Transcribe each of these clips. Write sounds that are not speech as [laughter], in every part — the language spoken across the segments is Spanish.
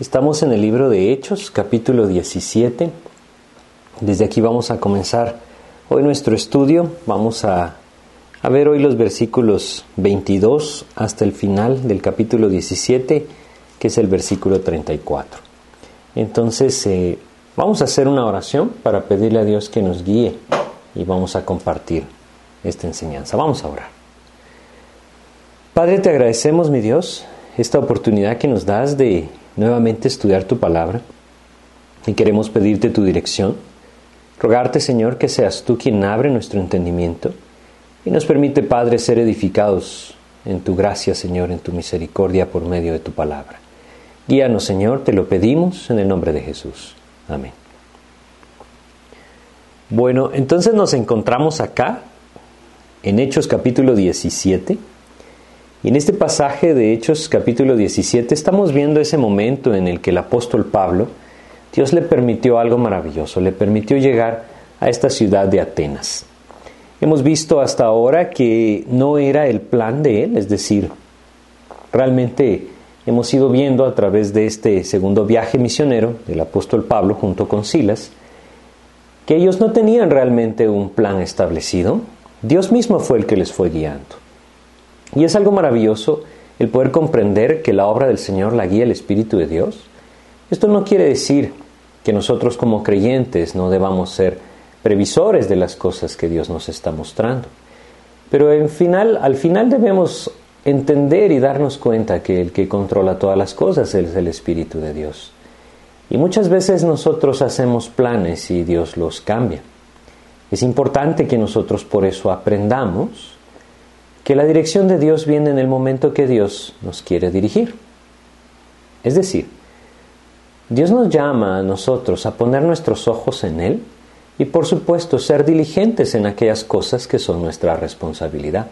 Estamos en el libro de Hechos, capítulo 17. Desde aquí vamos a comenzar hoy nuestro estudio. Vamos a, a, ver hoy los versículos 22 hasta el final del capítulo 17, que es el versículo 34. Entonces, eh, vamos a hacer una oración para pedirle a Dios que nos guíe y vamos a compartir esta enseñanza. Vamos a orar. Padre, te agradecemos, mi Dios, esta oportunidad que nos das de nuevamente estudiar tu palabra y queremos pedirte tu dirección, rogarte Señor que seas tú quien abre nuestro entendimiento y nos permite Padre ser edificados en tu gracia Señor, en tu misericordia por medio de tu palabra. Guíanos Señor, te lo pedimos en el nombre de Jesús. Amén. Bueno, entonces nos encontramos acá en Hechos capítulo 17 y en este pasaje de Hechos capítulo 17 estamos viendo ese momento en el que el apóstol Pablo, Dios le permitió algo maravilloso, le permitió llegar a esta ciudad de Atenas. Hemos visto hasta ahora que no era el plan de él, es decir, realmente hemos ido viendo a través de este segundo viaje misionero del apóstol Pablo junto con Silas, que ellos no tenían realmente un plan establecido, Dios mismo fue el que les fue guiando. Y es algo maravilloso el poder comprender que la obra del Señor la guía el Espíritu de Dios. Esto no quiere decir que nosotros como creyentes no debamos ser previsores de las cosas que Dios nos está mostrando. Pero en final, al final debemos entender y darnos cuenta que el que controla todas las cosas es el Espíritu de Dios. Y muchas veces nosotros hacemos planes y Dios los cambia. Es importante que nosotros por eso aprendamos que la dirección de Dios viene en el momento que Dios nos quiere dirigir. Es decir, Dios nos llama a nosotros a poner nuestros ojos en Él y por supuesto ser diligentes en aquellas cosas que son nuestra responsabilidad.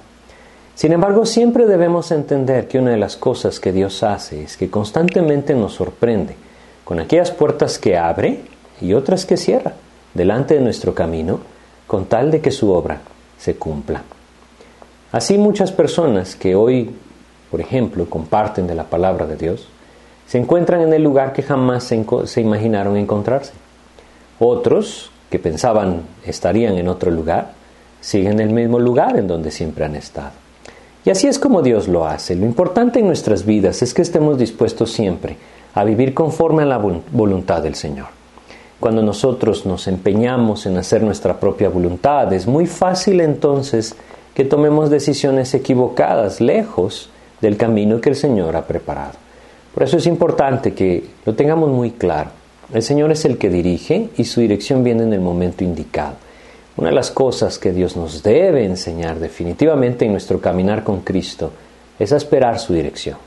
Sin embargo, siempre debemos entender que una de las cosas que Dios hace es que constantemente nos sorprende con aquellas puertas que abre y otras que cierra delante de nuestro camino con tal de que su obra se cumpla. Así muchas personas que hoy, por ejemplo, comparten de la palabra de Dios, se encuentran en el lugar que jamás se, imaginaron encontrarse. Otros, que pensaban estarían en otro lugar, siguen en el mismo lugar en donde siempre han estado. Y así es como Dios lo hace. Lo importante en nuestras vidas es que estemos dispuestos siempre a vivir conforme a la voluntad del Señor. Cuando nosotros nos empeñamos en hacer nuestra propia voluntad, es muy fácil entonces que tomemos decisiones equivocadas, lejos del camino que el Señor ha preparado. Por eso es importante que lo tengamos muy claro. El Señor es el que dirige y su dirección viene en el momento indicado. Una de las cosas que Dios nos debe enseñar definitivamente en nuestro caminar con Cristo es esperar su dirección,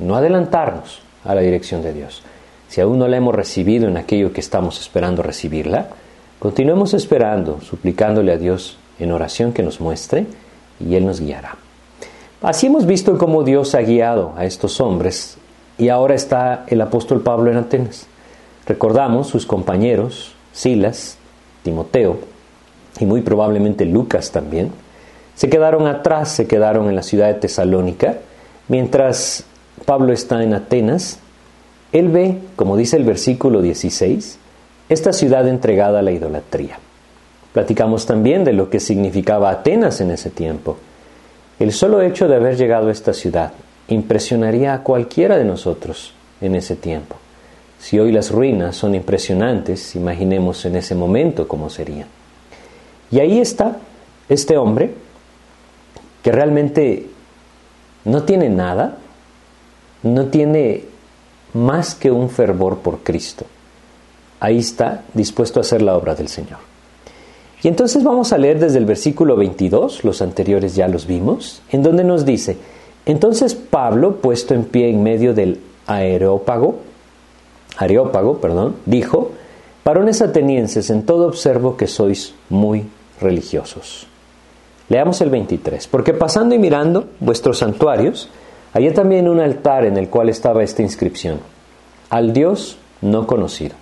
no adelantarnos a la dirección de Dios. Si aún no la hemos recibido en aquello que estamos esperando recibirla, continuemos esperando, suplicándole a Dios en oración que nos muestre y Él nos guiará. Así hemos visto cómo Dios ha guiado a estos hombres y ahora está el apóstol Pablo en Atenas. Recordamos sus compañeros, Silas, Timoteo y muy probablemente Lucas también, se quedaron atrás, se quedaron en la ciudad de Tesalónica, mientras Pablo está en Atenas, él ve, como dice el versículo 16, esta ciudad entregada a la idolatría. Platicamos también de lo que significaba Atenas en ese tiempo. El solo hecho de haber llegado a esta ciudad impresionaría a cualquiera de nosotros en ese tiempo. Si hoy las ruinas son impresionantes, imaginemos en ese momento cómo serían. Y ahí está este hombre que realmente no tiene nada, no tiene más que un fervor por Cristo. Ahí está dispuesto a hacer la obra del Señor. Y entonces vamos a leer desde el versículo 22, los anteriores ya los vimos, en donde nos dice, entonces Pablo, puesto en pie en medio del aerópago, areópago, perdón, dijo, varones atenienses, en todo observo que sois muy religiosos. Leamos el 23, porque pasando y mirando vuestros santuarios, había también un altar en el cual estaba esta inscripción, al Dios no conocido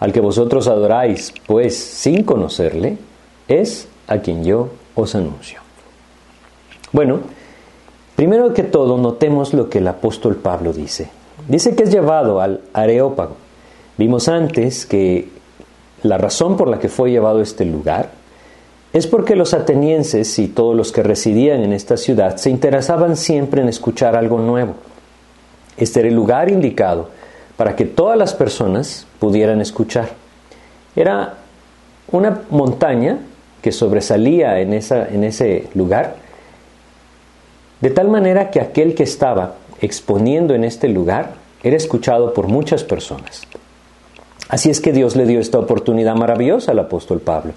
al que vosotros adoráis, pues sin conocerle, es a quien yo os anuncio. Bueno, primero que todo notemos lo que el apóstol Pablo dice. Dice que es llevado al Areópago. Vimos antes que la razón por la que fue llevado a este lugar es porque los atenienses y todos los que residían en esta ciudad se interesaban siempre en escuchar algo nuevo. Este era el lugar indicado para que todas las personas pudieran escuchar. Era una montaña que sobresalía en, esa, en ese lugar, de tal manera que aquel que estaba exponiendo en este lugar era escuchado por muchas personas. Así es que Dios le dio esta oportunidad maravillosa al apóstol Pablo.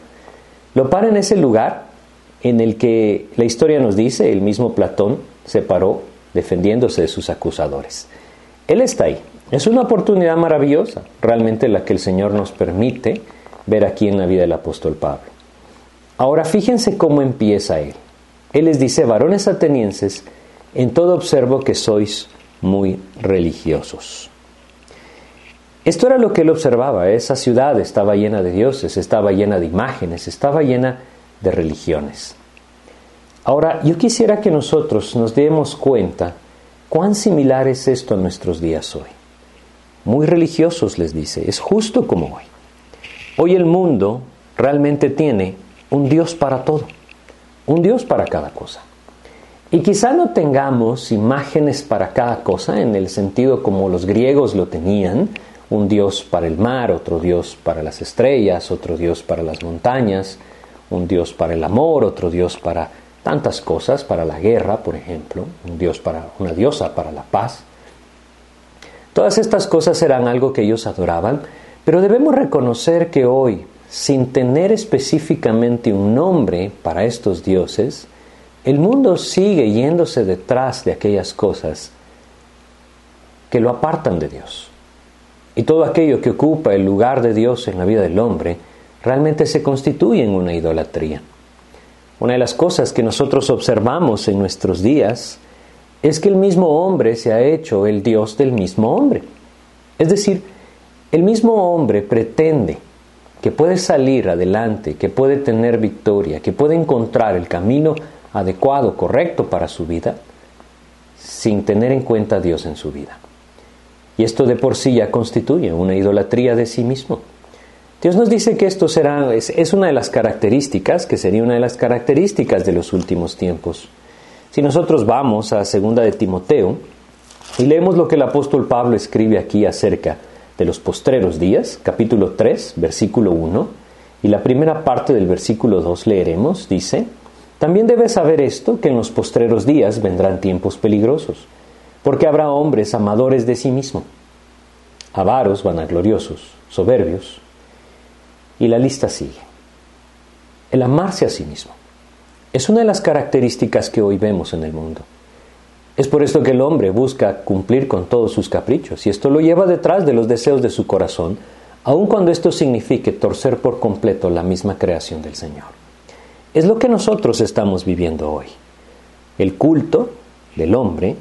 Lo para en ese lugar en el que la historia nos dice, el mismo Platón se paró defendiéndose de sus acusadores. Él está ahí. Es una oportunidad maravillosa, realmente la que el Señor nos permite ver aquí en la vida del apóstol Pablo. Ahora fíjense cómo empieza él. Él les dice, varones atenienses, en todo observo que sois muy religiosos. Esto era lo que él observaba, esa ciudad estaba llena de dioses, estaba llena de imágenes, estaba llena de religiones. Ahora, yo quisiera que nosotros nos demos cuenta cuán similar es esto a nuestros días hoy. Muy religiosos, les dice, es justo como hoy. Hoy el mundo realmente tiene un Dios para todo, un Dios para cada cosa. Y quizá no tengamos imágenes para cada cosa en el sentido como los griegos lo tenían, un dios para el mar, otro dios para las estrellas, otro dios para las montañas, un dios para el amor, otro dios para tantas cosas, para la guerra, por ejemplo, un dios para una diosa para la paz. Todas estas cosas eran algo que ellos adoraban, pero debemos reconocer que hoy, sin tener específicamente un nombre para estos dioses, el mundo sigue yéndose detrás de aquellas cosas que lo apartan de Dios. Y todo aquello que ocupa el lugar de Dios en la vida del hombre realmente se constituye en una idolatría. Una de las cosas que nosotros observamos en nuestros días es que el mismo hombre se ha hecho el Dios del mismo hombre. Es decir, el mismo hombre pretende que puede salir adelante, que puede tener victoria, que puede encontrar el camino adecuado, correcto para su vida, sin tener en cuenta a Dios en su vida. Y esto de por sí ya constituye una idolatría de sí mismo. Dios nos dice que esto será, es, una de las características, que sería una de las características de los últimos tiempos. Si nosotros vamos a segunda de Timoteo y leemos lo que el apóstol Pablo escribe aquí acerca de los postreros días, capítulo 3, versículo 1, y la primera parte del versículo 2 leeremos, dice, también debes saber esto, que en los postreros días vendrán tiempos peligrosos porque habrá hombres amadores de sí mismo, avaros, vanagloriosos, soberbios, y la lista sigue. El amarse a sí mismo es una de las características que hoy vemos en el mundo. Es por esto que el hombre busca cumplir con todos sus caprichos y esto lo lleva detrás de los deseos de su corazón, aun cuando esto signifique torcer por completo la misma creación del Señor. Es lo que nosotros estamos viviendo hoy. El culto del hombre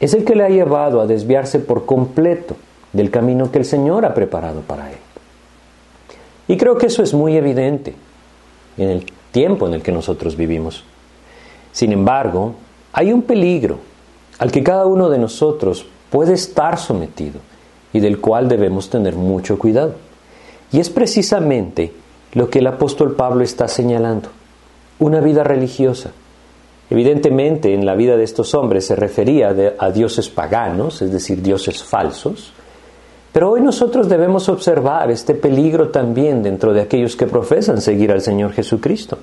es el que le ha llevado a desviarse por completo del camino que el Señor ha preparado para él. Y creo que eso es muy evidente en el tiempo en el que nosotros vivimos. Sin embargo, hay un peligro al que cada uno de nosotros puede estar sometido y del cual debemos tener mucho cuidado. Y es precisamente lo que el apóstol Pablo está señalando, una vida religiosa Evidentemente, en la vida de estos hombres se refería a dioses paganos, es decir, dioses falsos, pero hoy nosotros debemos observar este peligro también dentro de aquellos que profesan seguir al Señor Jesucristo.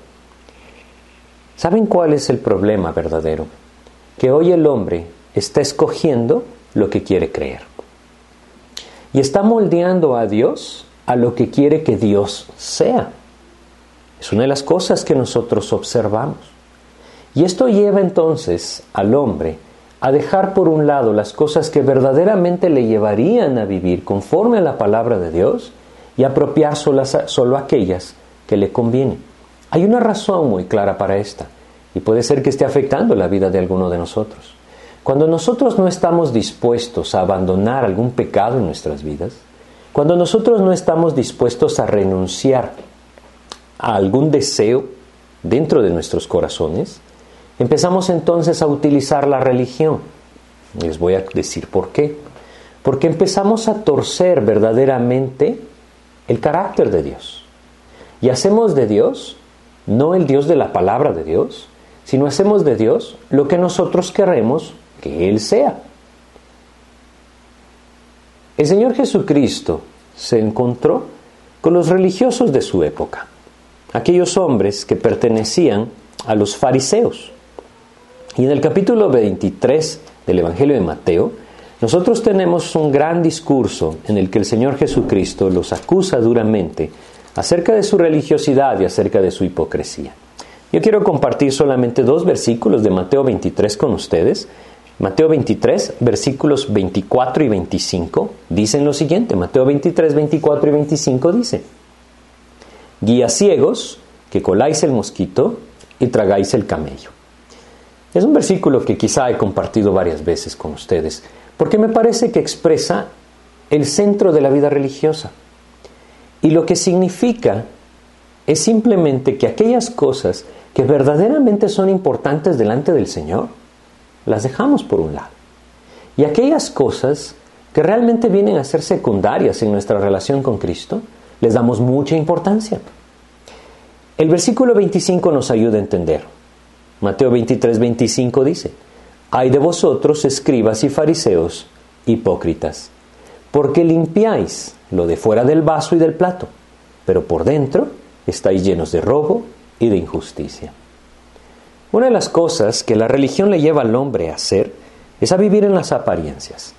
¿Saben cuál es el problema verdadero? Que hoy el hombre está escogiendo lo que quiere creer. Y está moldeando a Dios a lo que quiere que Dios sea. Es una de las cosas que nosotros observamos. Y esto lleva entonces al hombre a dejar por un lado las cosas que verdaderamente le llevarían a vivir conforme a la palabra de Dios y apropiar solo, aquellas que le convienen. Hay una razón muy clara para esta y puede ser que esté afectando la vida de alguno de nosotros. Cuando nosotros no estamos dispuestos a abandonar algún pecado en nuestras vidas, cuando nosotros no estamos dispuestos a renunciar a algún deseo dentro de nuestros corazones, Empezamos entonces a utilizar la religión. Les voy a decir por qué. porque empezamos a torcer verdaderamente el carácter de Dios. Y hacemos de Dios no el Dios de la palabra de Dios, sino hacemos de Dios lo que nosotros queremos que Él sea. El Señor Jesucristo se encontró con los religiosos de su época, aquellos hombres que pertenecían a los fariseos. Y en el capítulo 23 del Evangelio de Mateo, nosotros tenemos un gran discurso en el que el Señor Jesucristo los acusa duramente acerca de su religiosidad y acerca de su hipocresía. Yo quiero compartir solamente dos versículos de Mateo 23 con ustedes. Mateo 23, versículos 24 y 25, dicen lo siguiente. Mateo 23, 24 y 25 dice, Guía ciegos, que coláis el mosquito y tragáis el camello. Es un versículo que quizá he compartido varias veces con ustedes, porque me parece que expresa el centro de la vida religiosa. Y lo que significa es simplemente que aquellas cosas que verdaderamente son importantes delante del Señor, las dejamos por un lado. Y aquellas cosas que realmente vienen a ser secundarias en nuestra relación con Cristo, les damos mucha importancia. El versículo 25 nos ayuda a entender. Mateo 23, 25 dice, Hay de vosotros, escribas y fariseos, hipócritas, porque limpiáis lo de fuera del vaso y del plato, pero por dentro estáis llenos de robo y de injusticia. Una de las cosas que la religión le lleva al hombre a hacer es a vivir en las apariencias,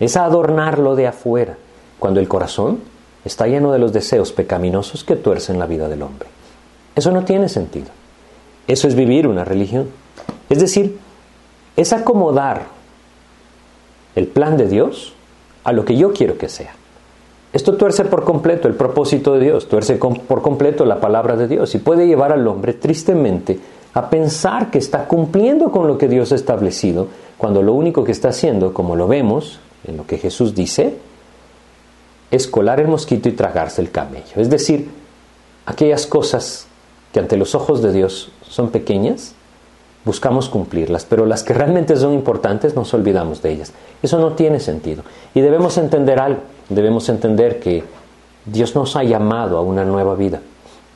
es a adornar lo de afuera, cuando el corazón está lleno de los deseos pecaminosos que tuercen la vida del hombre. Eso no tiene sentido. Eso es vivir una religión. Es decir, es acomodar el plan de Dios a lo que yo quiero que sea. Esto tuerce por completo el propósito de Dios, tuerce por completo la palabra de Dios y puede llevar al hombre tristemente a pensar que está cumpliendo con lo que Dios ha establecido, cuando lo único que está haciendo, como lo vemos en lo que Jesús dice, es colar el mosquito y tragarse el camello. Es decir, aquellas cosas que ante los ojos de Dios son pequeñas, buscamos cumplirlas, pero las que realmente son importantes nos olvidamos de ellas. Eso no tiene sentido. Y debemos entender algo, debemos entender que Dios nos ha llamado a una nueva vida.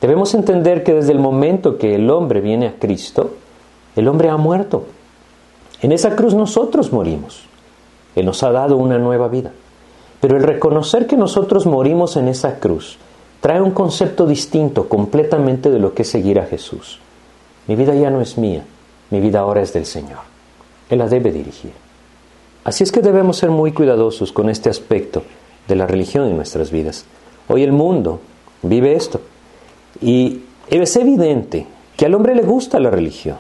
Debemos entender que desde el momento que el hombre viene a Cristo, el hombre ha muerto. En esa cruz nosotros morimos. Él nos ha dado una nueva vida. Pero el reconocer que nosotros morimos en esa cruz trae un concepto distinto completamente de lo que es seguir a Jesús. Mi vida ya no es mía, mi vida ahora es del Señor. Él la debe dirigir. Así es que debemos ser muy cuidadosos con este aspecto de la religión en nuestras vidas. Hoy el mundo vive esto y es evidente que al hombre le gusta la religión.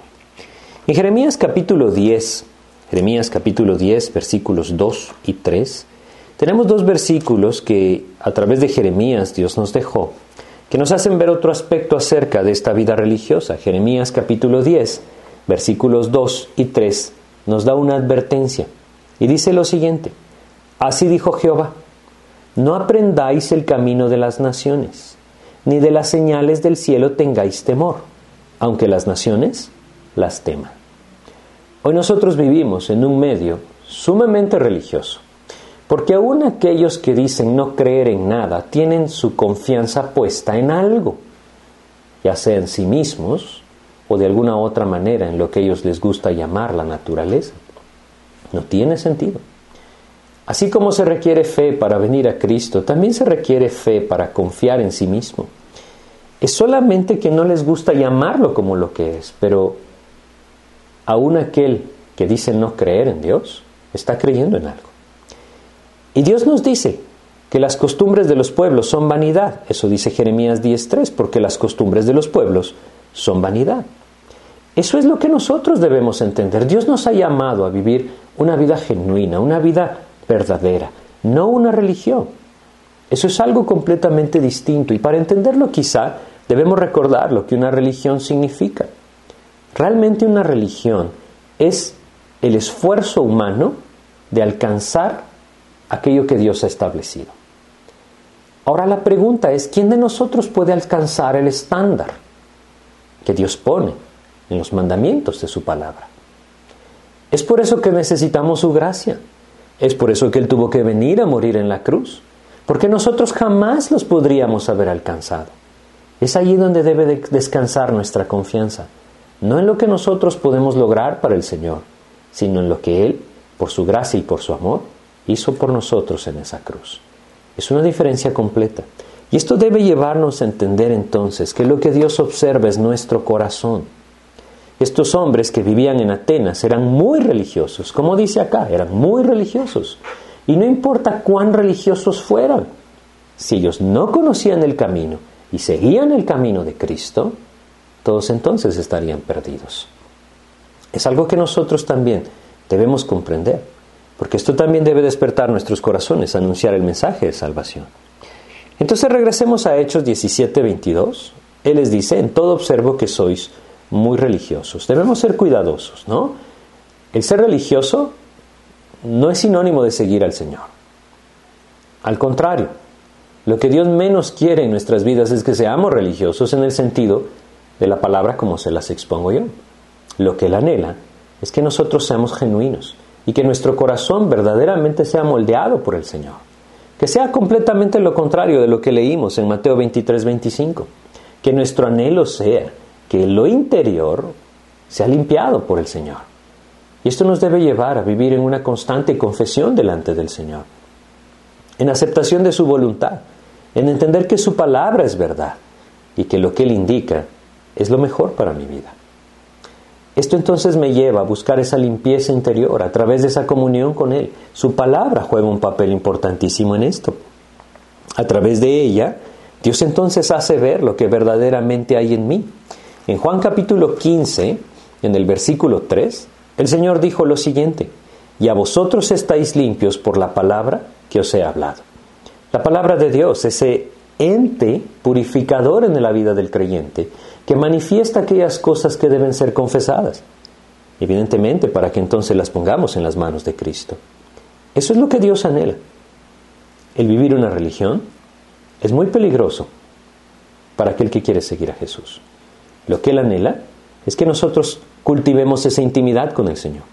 En Jeremías capítulo 10, Jeremías capítulo 10, versículos 2 y 3, tenemos dos versículos que a través de Jeremías Dios nos dejó, que nos hacen ver otro aspecto acerca de esta vida religiosa. Jeremías capítulo 10, versículos 2 y 3, nos da una advertencia y dice lo siguiente, así dijo Jehová, no aprendáis el camino de las naciones, ni de las señales del cielo tengáis temor, aunque las naciones las teman. Hoy nosotros vivimos en un medio sumamente religioso porque aún aquellos que dicen no creer en nada tienen su confianza puesta en algo, ya sea en sí mismos o de alguna otra manera en lo que ellos les gusta llamar la naturaleza. No tiene sentido. Así como se requiere fe para venir a Cristo, también se requiere fe para confiar en sí mismo. Es solamente que no les gusta llamarlo como lo que es, pero aún aquel que dice no creer en Dios está creyendo en algo. Y Dios nos dice que las costumbres de los pueblos son vanidad. Eso dice Jeremías 10.3, porque las costumbres de los pueblos son vanidad. Eso es lo que nosotros debemos entender. Dios nos ha llamado a vivir una vida genuina, una vida verdadera, no una religión. Eso es algo completamente distinto y para entenderlo quizá debemos recordar lo que una religión significa. Realmente una religión es el esfuerzo humano de alcanzar aquello que Dios ha establecido. Ahora la pregunta es, ¿quién de nosotros puede alcanzar el estándar que Dios pone en los mandamientos de su palabra? Es por eso que necesitamos su gracia, Es por eso que Él tuvo que venir a morir en la cruz, porque nosotros jamás los podríamos haber alcanzado. Es allí donde debe de descansar nuestra confianza, no en lo que nosotros podemos lograr para el Señor, sino en lo que Él, por su gracia y por su amor, hizo por nosotros en esa cruz. Es una diferencia completa. Y esto debe llevarnos a entender entonces que lo que Dios observa es nuestro corazón. Estos hombres que vivían en Atenas eran muy religiosos, como dice acá, eran muy religiosos. Y no importa cuán religiosos fueran, si ellos no conocían el camino y seguían el camino de Cristo, todos entonces estarían perdidos. Es algo que nosotros también debemos comprender, porque esto también debe despertar nuestros corazones, anunciar el mensaje de salvación. Entonces regresemos a Hechos 17, 22. Él les dice, en todo observo que sois muy religiosos. Debemos ser cuidadosos, ¿no? El ser religioso no es sinónimo de seguir al Señor. Al contrario, lo que Dios menos quiere en nuestras vidas es que seamos religiosos en el sentido de la palabra como se las expongo yo. Lo que Él anhela es que nosotros seamos genuinos y que nuestro corazón verdaderamente sea moldeado por el Señor que sea completamente lo contrario de lo que leímos en Mateo 23, 25. Que nuestro anhelo sea que lo interior sea limpiado por el Señor. Y esto nos debe llevar a vivir en una constante confesión delante del Señor, en aceptación de su voluntad, en entender que su palabra es verdad y que lo que Él indica es lo mejor para mi vida. Esto entonces me lleva a buscar esa limpieza interior a través de esa comunión con Él. Su palabra juega un papel importantísimo en esto. A través de ella, Dios entonces hace ver lo que verdaderamente hay en mí. En Juan capítulo 15, en el versículo 3, el Señor dijo lo siguiente, y a vosotros estáis limpios por la palabra que os he hablado. La palabra de Dios, ese ente purificador en la vida del creyente, que manifiesta aquellas cosas que deben ser confesadas, evidentemente para que entonces las pongamos en las manos de Cristo. Eso es lo que Dios anhela. El vivir una religión es muy peligroso para aquel que quiere seguir a Jesús. Lo que Él anhela es que nosotros cultivemos esa intimidad con el Señor.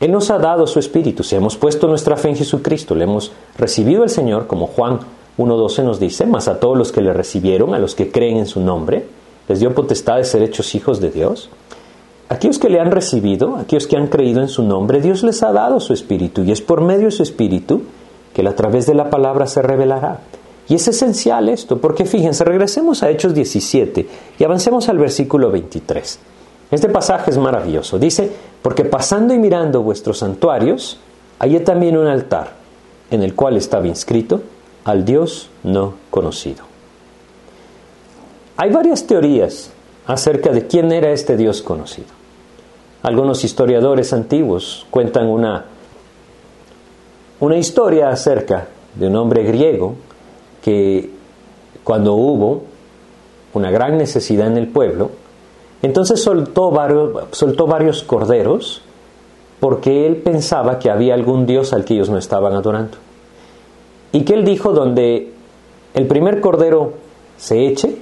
Él nos ha dado su Espíritu, si hemos puesto nuestra fe en Jesucristo, le hemos recibido al Señor, como Juan 1.12 nos dice, más a todos los que le recibieron, a los que creen en su nombre, les dio potestad de ser hechos hijos de Dios. Aquellos que le han recibido, aquellos que han creído en su nombre, Dios les ha dado su espíritu y es por medio de su espíritu que a través de la palabra se revelará. Y es esencial esto, porque fíjense, regresemos a Hechos 17 y avancemos al versículo 23. Este pasaje es maravilloso. Dice, porque pasando y mirando vuestros santuarios, hallé también un altar en el cual estaba inscrito al Dios no conocido. Hay varias teorías acerca de quién era este Dios conocido. Algunos historiadores antiguos cuentan una, una historia acerca de un hombre griego que cuando hubo una gran necesidad en el pueblo, entonces soltó varios, soltó varios corderos porque él pensaba que había algún Dios al que ellos no estaban adorando. Y que él dijo, donde el primer cordero se eche,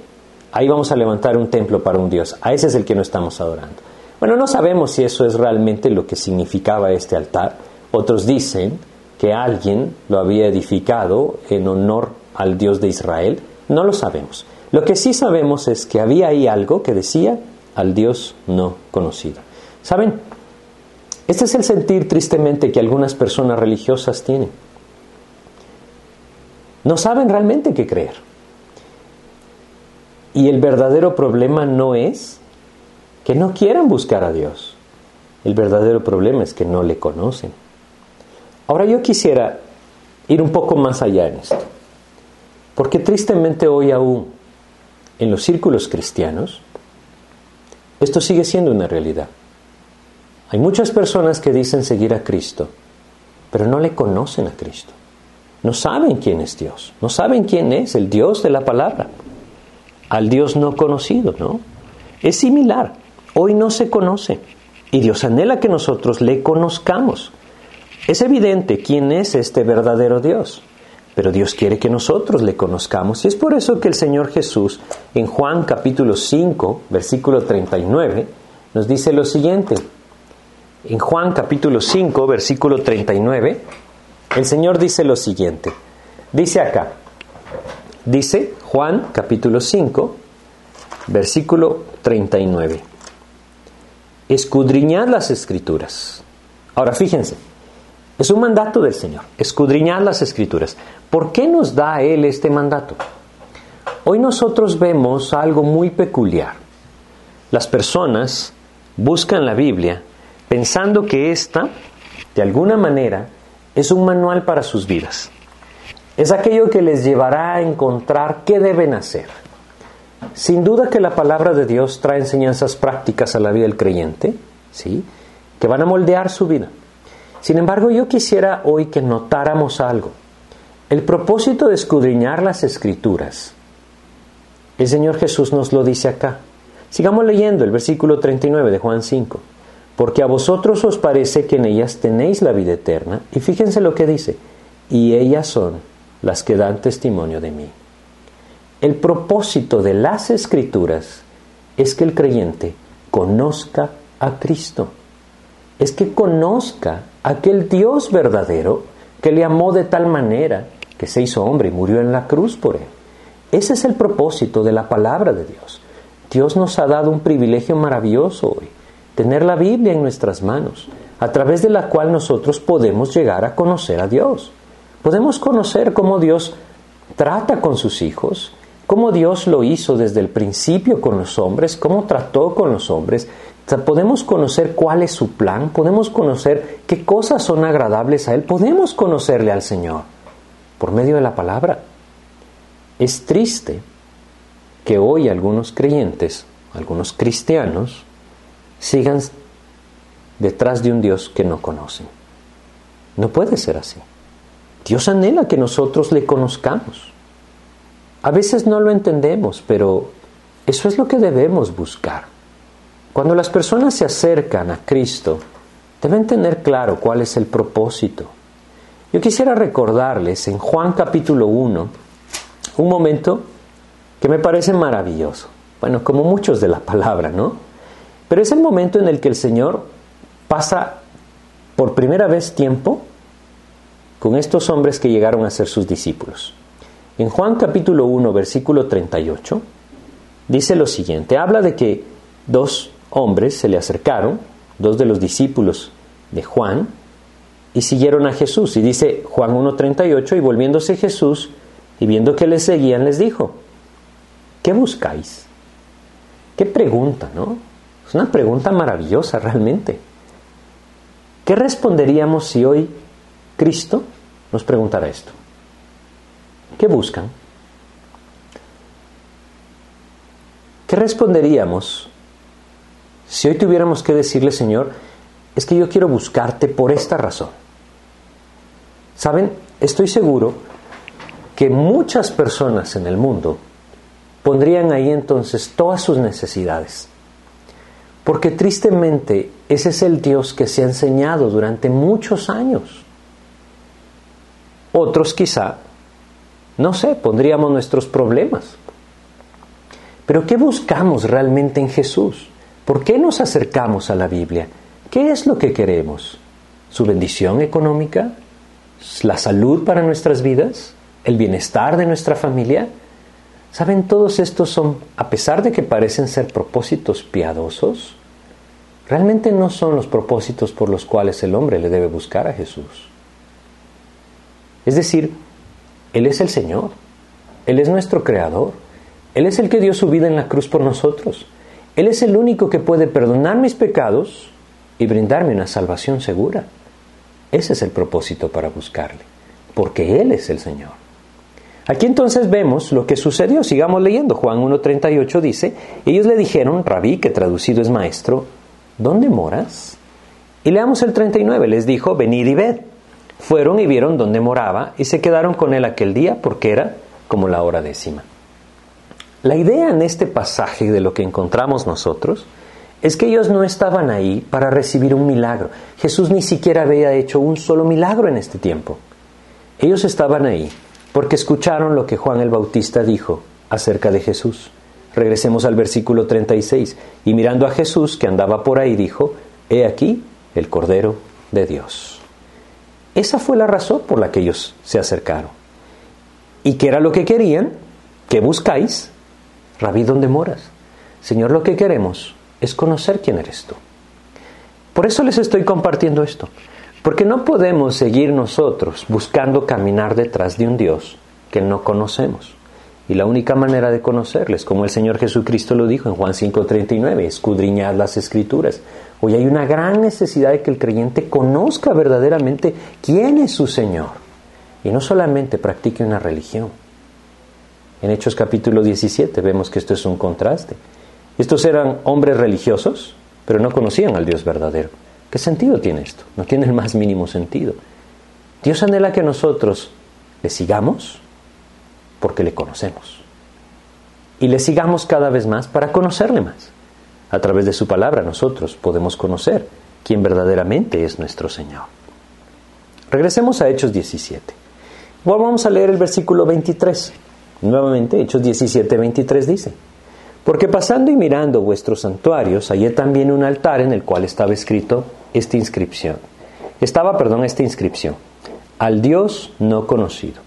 ahí vamos a levantar un templo para un Dios. A ese es el que no estamos adorando. Bueno, no sabemos si eso es realmente lo que significaba este altar. Otros dicen que alguien lo había edificado en honor al Dios de Israel. No lo sabemos. Lo que sí sabemos es que había ahí algo que decía al Dios no conocido. ¿Saben? Este es el sentir tristemente que algunas personas religiosas tienen. No saben realmente qué creer. Y el verdadero problema no es que no quieran buscar a Dios. El verdadero problema es que no le conocen. Ahora yo quisiera ir un poco más allá en esto. Porque tristemente hoy aún en los círculos cristianos esto sigue siendo una realidad. Hay muchas personas que dicen seguir a Cristo, pero no le conocen a Cristo. No saben quién es Dios, no saben quién es el Dios de la palabra al Dios no conocido, ¿no? Es similar. Hoy no se conoce y Dios anhela que nosotros le conozcamos. Es evidente quién es este verdadero Dios, pero Dios quiere que nosotros le conozcamos y es por eso que el Señor Jesús en Juan capítulo 5, versículo 39, nos dice lo siguiente. En Juan capítulo 5, versículo 39, el Señor dice lo siguiente. Dice acá, dice Juan capítulo 5, versículo 39. Escudriñad las escrituras. Ahora fíjense, es un mandato del Señor, escudriñad las escrituras. ¿Por qué nos da Él este mandato? Hoy nosotros vemos algo muy peculiar. Las personas buscan la Biblia pensando que esta, de alguna manera, es un manual para sus vidas. Es aquello que les llevará a encontrar qué deben hacer. Sin duda que la palabra de Dios trae enseñanzas prácticas a la vida del creyente, ¿sí? que van a moldear su vida. Sin embargo, yo quisiera hoy que notáramos algo. El propósito de escudriñar las escrituras, el Señor Jesús nos lo dice acá. Sigamos leyendo el versículo 39 de Juan 5. Porque a vosotros os parece que en ellas tenéis la vida eterna. Y fíjense lo que dice. Y ellas son las que dan testimonio de mí. El propósito de las escrituras es que el creyente conozca a Cristo. Es que conozca aquel Dios verdadero que le amó de tal manera que se hizo hombre y murió en la cruz por él. Ese es el propósito de la palabra de Dios. Dios nos ha dado un privilegio maravilloso hoy, tener la Biblia en nuestras manos, a través de la cual nosotros podemos llegar a conocer a Dios. Podemos conocer cómo Dios trata con sus hijos, cómo Dios lo hizo desde el principio con los hombres, cómo trató con los hombres. Podemos conocer cuál es su plan, podemos conocer qué cosas son agradables a Él, podemos conocerle al Señor por medio de la palabra. Es triste que hoy algunos creyentes, algunos cristianos, sigan detrás de un Dios que no conocen. No puede ser así. Dios anhela que nosotros le conozcamos. A veces no lo entendemos, pero eso es lo que debemos buscar. Cuando las personas se acercan a Cristo, deben tener claro cuál es el propósito. Yo quisiera recordarles en Juan capítulo 1 un momento que me parece maravilloso. Bueno, como muchos de la palabra, ¿no? Pero es el momento en el que el Señor pasa por primera vez tiempo con estos hombres que llegaron a ser sus discípulos. En Juan capítulo 1, versículo 38, dice lo siguiente, habla de que dos hombres se le acercaron, dos de los discípulos de Juan, y siguieron a Jesús. Y dice Juan 1.38, y volviéndose Jesús, y viendo que le seguían, les dijo, ¿qué buscáis? ¿Qué pregunta, no? Es una pregunta maravillosa realmente. ¿Qué responderíamos si hoy Cristo nos preguntara esto? ¿Qué buscan? ¿Qué responderíamos si hoy tuviéramos que decirle, Señor, es que yo quiero buscarte por esta razón? Saben, estoy seguro que muchas personas en el mundo pondrían ahí entonces todas sus necesidades. Porque tristemente ese es el Dios que se ha enseñado durante muchos años. Otros quizá, no sé, pondríamos nuestros problemas. Pero ¿qué buscamos realmente en Jesús? ¿Por qué nos acercamos a la Biblia? ¿Qué es lo que queremos? ¿Su bendición económica? ¿La salud para nuestras vidas? ¿El bienestar de nuestra familia? ¿Saben? Todos estos son, a pesar de que parecen ser propósitos piadosos, realmente no son los propósitos por los cuales el hombre le debe buscar a Jesús. Es decir, Él es el Señor, Él es nuestro Creador, Él es el que dio su vida en la cruz por nosotros, Él es el único que puede perdonar mis pecados y brindarme una salvación segura. Ese es el propósito para buscarle, porque Él es el Señor. Aquí entonces vemos lo que sucedió. Sigamos leyendo. Juan 1.38 dice, ellos le dijeron, rabí, que traducido es maestro, ¿dónde moras? Y leamos el 39, les dijo, venid y ved. Fueron y vieron dónde moraba y se quedaron con él aquel día porque era como la hora décima. La idea en este pasaje de lo que encontramos nosotros es que ellos no estaban ahí para recibir un milagro. Jesús ni siquiera había hecho un solo milagro en este tiempo. Ellos estaban ahí porque escucharon lo que Juan el Bautista dijo acerca de Jesús. Regresemos al versículo 36. Y mirando a Jesús que andaba por ahí, dijo, He aquí el Cordero de Dios. Esa fue la razón por la que ellos se acercaron. ¿Y qué era lo que querían? ¿Qué buscáis? Rabí, ¿dónde moras? Señor, lo que queremos es conocer quién eres tú. Por eso les estoy compartiendo esto. Porque no podemos seguir nosotros buscando caminar detrás de un Dios que no conocemos. Y la única manera de conocerles, como el Señor Jesucristo lo dijo en Juan 5:39, escudriñad las escrituras. Hoy hay una gran necesidad de que el creyente conozca verdaderamente quién es su Señor y no solamente practique una religión. En Hechos capítulo 17 vemos que esto es un contraste. Estos eran hombres religiosos, pero no conocían al Dios verdadero. ¿Qué sentido tiene esto? No tiene el más mínimo sentido. Dios anhela que nosotros le sigamos porque le conocemos. Y le sigamos cada vez más para conocerle más. A través de su palabra nosotros podemos conocer quién verdaderamente es nuestro Señor. Regresemos a Hechos 17. vamos a leer el versículo 23. Nuevamente, Hechos 17, 23 dice. Porque pasando y mirando vuestros santuarios, hallé también un altar en el cual estaba escrito esta inscripción. Estaba, perdón, esta inscripción. Al Dios no conocido.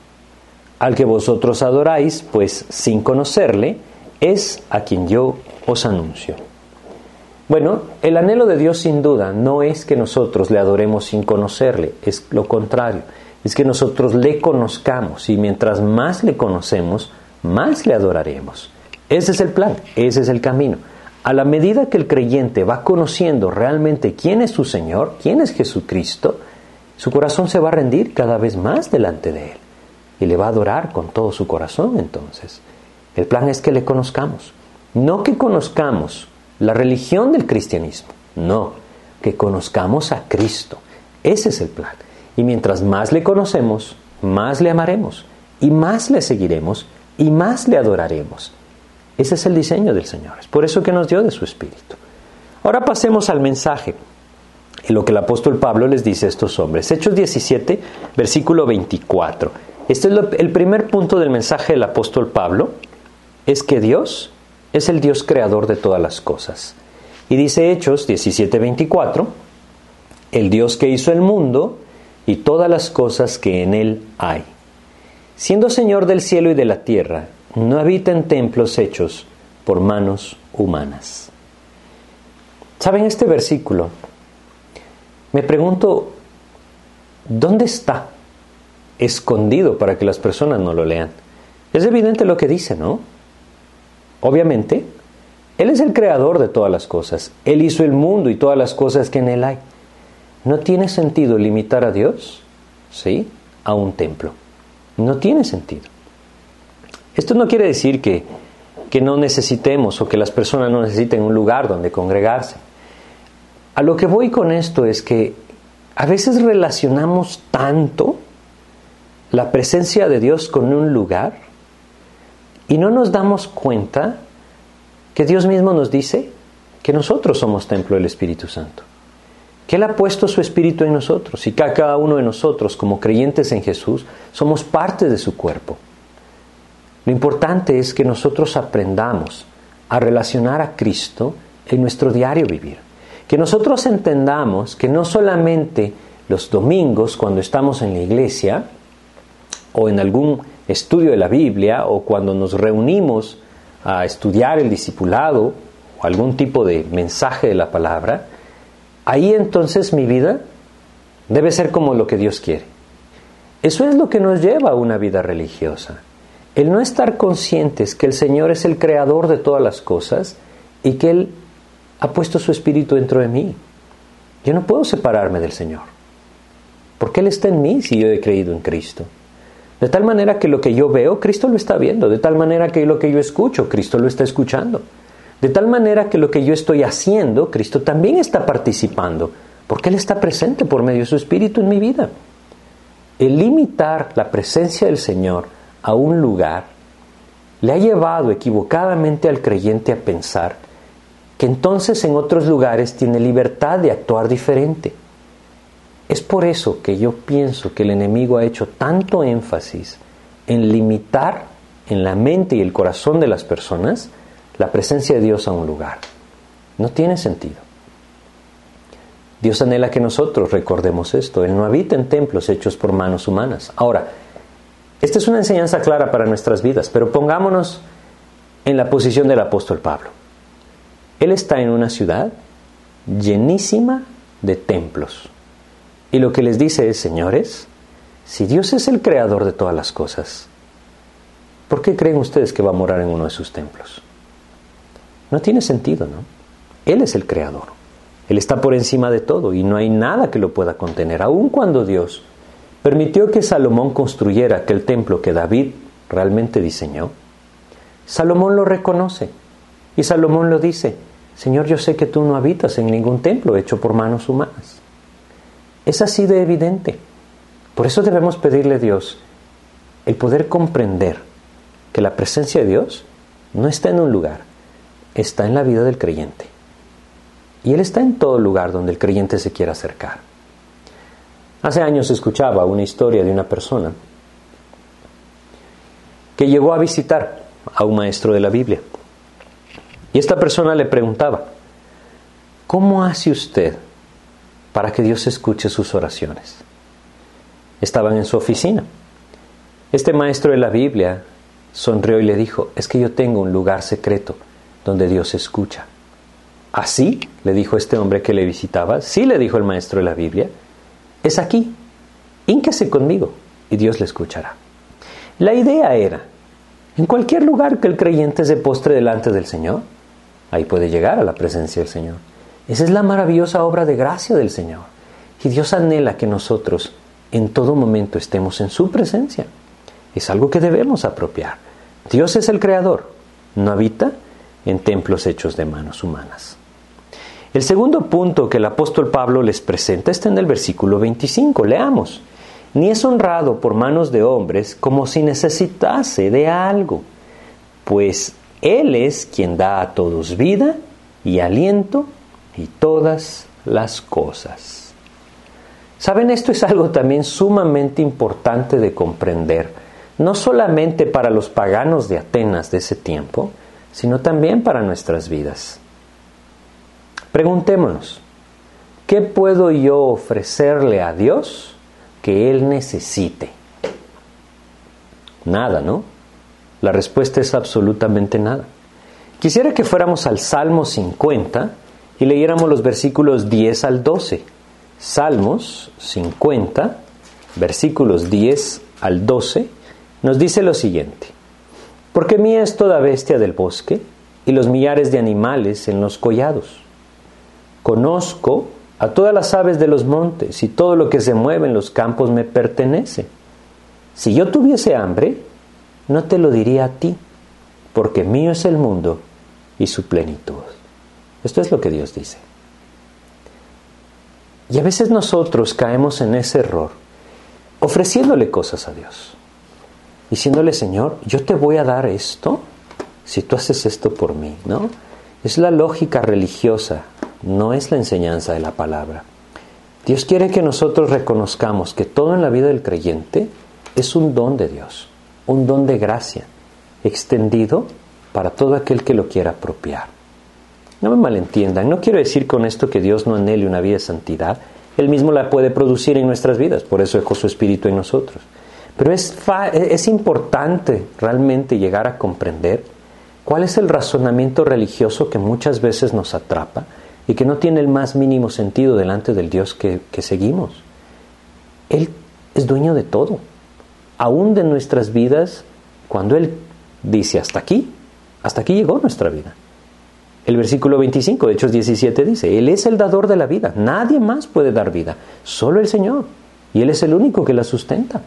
Al que vosotros adoráis, pues sin conocerle, es a quien yo os anuncio. Bueno, el anhelo de Dios sin duda no es que nosotros le adoremos sin conocerle, es lo contrario, es que nosotros le conozcamos y mientras más le conocemos, más le adoraremos. Ese es el plan, ese es el camino. A la medida que el creyente va conociendo realmente quién es su Señor, quién es Jesucristo, su corazón se va a rendir cada vez más delante de Él y le va a adorar con todo su corazón entonces. El plan es que le conozcamos. No que conozcamos la religión del cristianismo, no, que conozcamos a Cristo. Ese es el plan. Y mientras más le conocemos, más le amaremos y más le seguiremos y más le adoraremos. Ese es el diseño del Señor. Es por eso que nos dio de su Espíritu. Ahora pasemos al mensaje. Y lo que el apóstol Pablo les dice a estos hombres. Hechos 17, versículo 24. Este es el primer punto del mensaje del apóstol Pablo. Es que Dios es el Dios creador de todas las cosas. Y dice Hechos 17, 24. El Dios que hizo el mundo y todas las cosas que en él hay. Siendo Señor del cielo y de la tierra, no habita en templos hechos por manos humanas. ¿Saben este versículo? Me pregunto, ¿dónde está escondido para que las personas no lo lean? Es evidente lo que dice, ¿no? Obviamente, Él es el creador de todas las cosas. Él hizo el mundo y todas las cosas que en Él hay. ¿No tiene sentido limitar a Dios? ¿Sí? A un templo. No tiene sentido. Esto no quiere decir que, que no necesitemos o que las personas no necesiten un lugar donde congregarse. A lo que voy con esto es que a veces relacionamos tanto la presencia de Dios con un lugar y no nos damos cuenta que Dios mismo nos dice que nosotros somos templo del Espíritu Santo, que Él ha puesto su Espíritu en nosotros y que cada uno de nosotros como creyentes en Jesús somos parte de su cuerpo. Lo importante es que nosotros aprendamos a relacionar a Cristo en nuestro diario vivir. Que nosotros entendamos que no solamente los domingos cuando estamos en la iglesia o en algún estudio de la Biblia o cuando nos reunimos a estudiar el discipulado o algún tipo de mensaje de la palabra, ahí entonces mi vida debe ser como lo que Dios quiere. Eso es lo que nos lleva a una vida religiosa. El no estar conscientes que el Señor es el creador de todas las cosas y que Él ha puesto su espíritu dentro de mí. Yo no puedo separarme del Señor. Porque Él está en mí si yo he creído en Cristo. De tal manera que lo que yo veo, Cristo lo está viendo. De tal manera que lo que yo escucho, Cristo lo está escuchando. De tal manera que lo que yo estoy haciendo, Cristo también está participando. Porque Él está presente por medio de su Espíritu en mi vida. El limitar la presencia del Señor a un lugar le ha llevado equivocadamente al creyente a pensar que entonces en otros lugares tiene libertad de actuar diferente. Es por eso que yo pienso que el enemigo ha hecho tanto énfasis en limitar en la mente y el corazón de las personas la presencia de Dios a un lugar. No tiene sentido. Dios anhela que nosotros recordemos esto. Él no habita en templos hechos por manos humanas. Ahora, esta es una enseñanza clara para nuestras vidas, pero pongámonos en la posición del apóstol Pablo. Él está en una ciudad llenísima de templos. Y lo que les dice es, señores, si Dios es el creador de todas las cosas, ¿por qué creen ustedes que va a morar en uno de sus templos? No tiene sentido, ¿no? Él es el creador. Él está por encima de todo y no hay nada que lo pueda contener, aun cuando Dios permitió que Salomón construyera aquel templo que David realmente diseñó. Salomón lo reconoce y Salomón lo dice, Señor, yo sé que tú no habitas en ningún templo hecho por manos humanas. Es así de evidente. Por eso debemos pedirle a Dios el poder comprender que la presencia de Dios no está en un lugar, está en la vida del creyente. Y Él está en todo lugar donde el creyente se quiera acercar. Hace años escuchaba una historia de una persona que llegó a visitar a un maestro de la Biblia. Y esta persona le preguntaba, ¿cómo hace usted para que Dios escuche sus oraciones? Estaban en su oficina. Este maestro de la Biblia sonrió y le dijo, es que yo tengo un lugar secreto donde Dios escucha. ¿Así? le dijo este hombre que le visitaba. Sí, le dijo el maestro de la Biblia. Es aquí. Ínquese conmigo y Dios le escuchará. La idea era, en cualquier lugar que el creyente se postre delante del Señor, ahí puede llegar a la presencia del Señor. Esa es la maravillosa obra de gracia del Señor. Y Dios anhela que nosotros en todo momento estemos en su presencia. Es algo que debemos apropiar. Dios es el creador, no habita en templos hechos de manos humanas. El segundo punto que el apóstol Pablo les presenta está en el versículo 25. Leamos. Ni es honrado por manos de hombres como si necesitase de algo, pues Él es quien da a todos vida y aliento y todas las cosas. Saben, esto es algo también sumamente importante de comprender, no solamente para los paganos de Atenas de ese tiempo, sino también para nuestras vidas. Preguntémonos, ¿qué puedo yo ofrecerle a Dios que Él necesite? Nada, ¿no? La respuesta es absolutamente nada. Quisiera que fuéramos al Salmo 50 y leyéramos los versículos 10 al 12. Salmos 50, versículos 10 al 12, nos dice lo siguiente. Porque mía es toda bestia del bosque y los millares de animales en los collados. Conozco a todas las aves de los montes y todo lo que se mueve en los campos me pertenece. Si yo tuviese hambre, no te lo diría a ti, porque mío es el mundo y su plenitud. Esto es lo que Dios dice. Y a veces nosotros caemos en ese error, ofreciéndole cosas a Dios diciéndole, Señor, yo te voy a dar esto si tú haces esto por mí, ¿no? Es la lógica religiosa, no es la enseñanza de la palabra. Dios quiere que nosotros reconozcamos que todo en la vida del creyente es un don de Dios, un don de gracia, extendido para todo aquel que lo quiera apropiar. No me malentiendan, no quiero decir con esto que Dios no anhele una vida de santidad, Él mismo la puede producir en nuestras vidas, por eso dejó su Espíritu en nosotros. Pero es, es importante realmente llegar a comprender cuál es el razonamiento religioso que muchas veces nos atrapa y que no tiene el más mínimo sentido delante del Dios que, que seguimos. Él es dueño de todo, aún de nuestras vidas, cuando Él dice hasta aquí, hasta aquí llegó nuestra vida. El versículo 25 de Hechos 17 dice, Él es el dador de la vida, nadie más puede dar vida, solo el Señor, y Él es el único que la sustenta.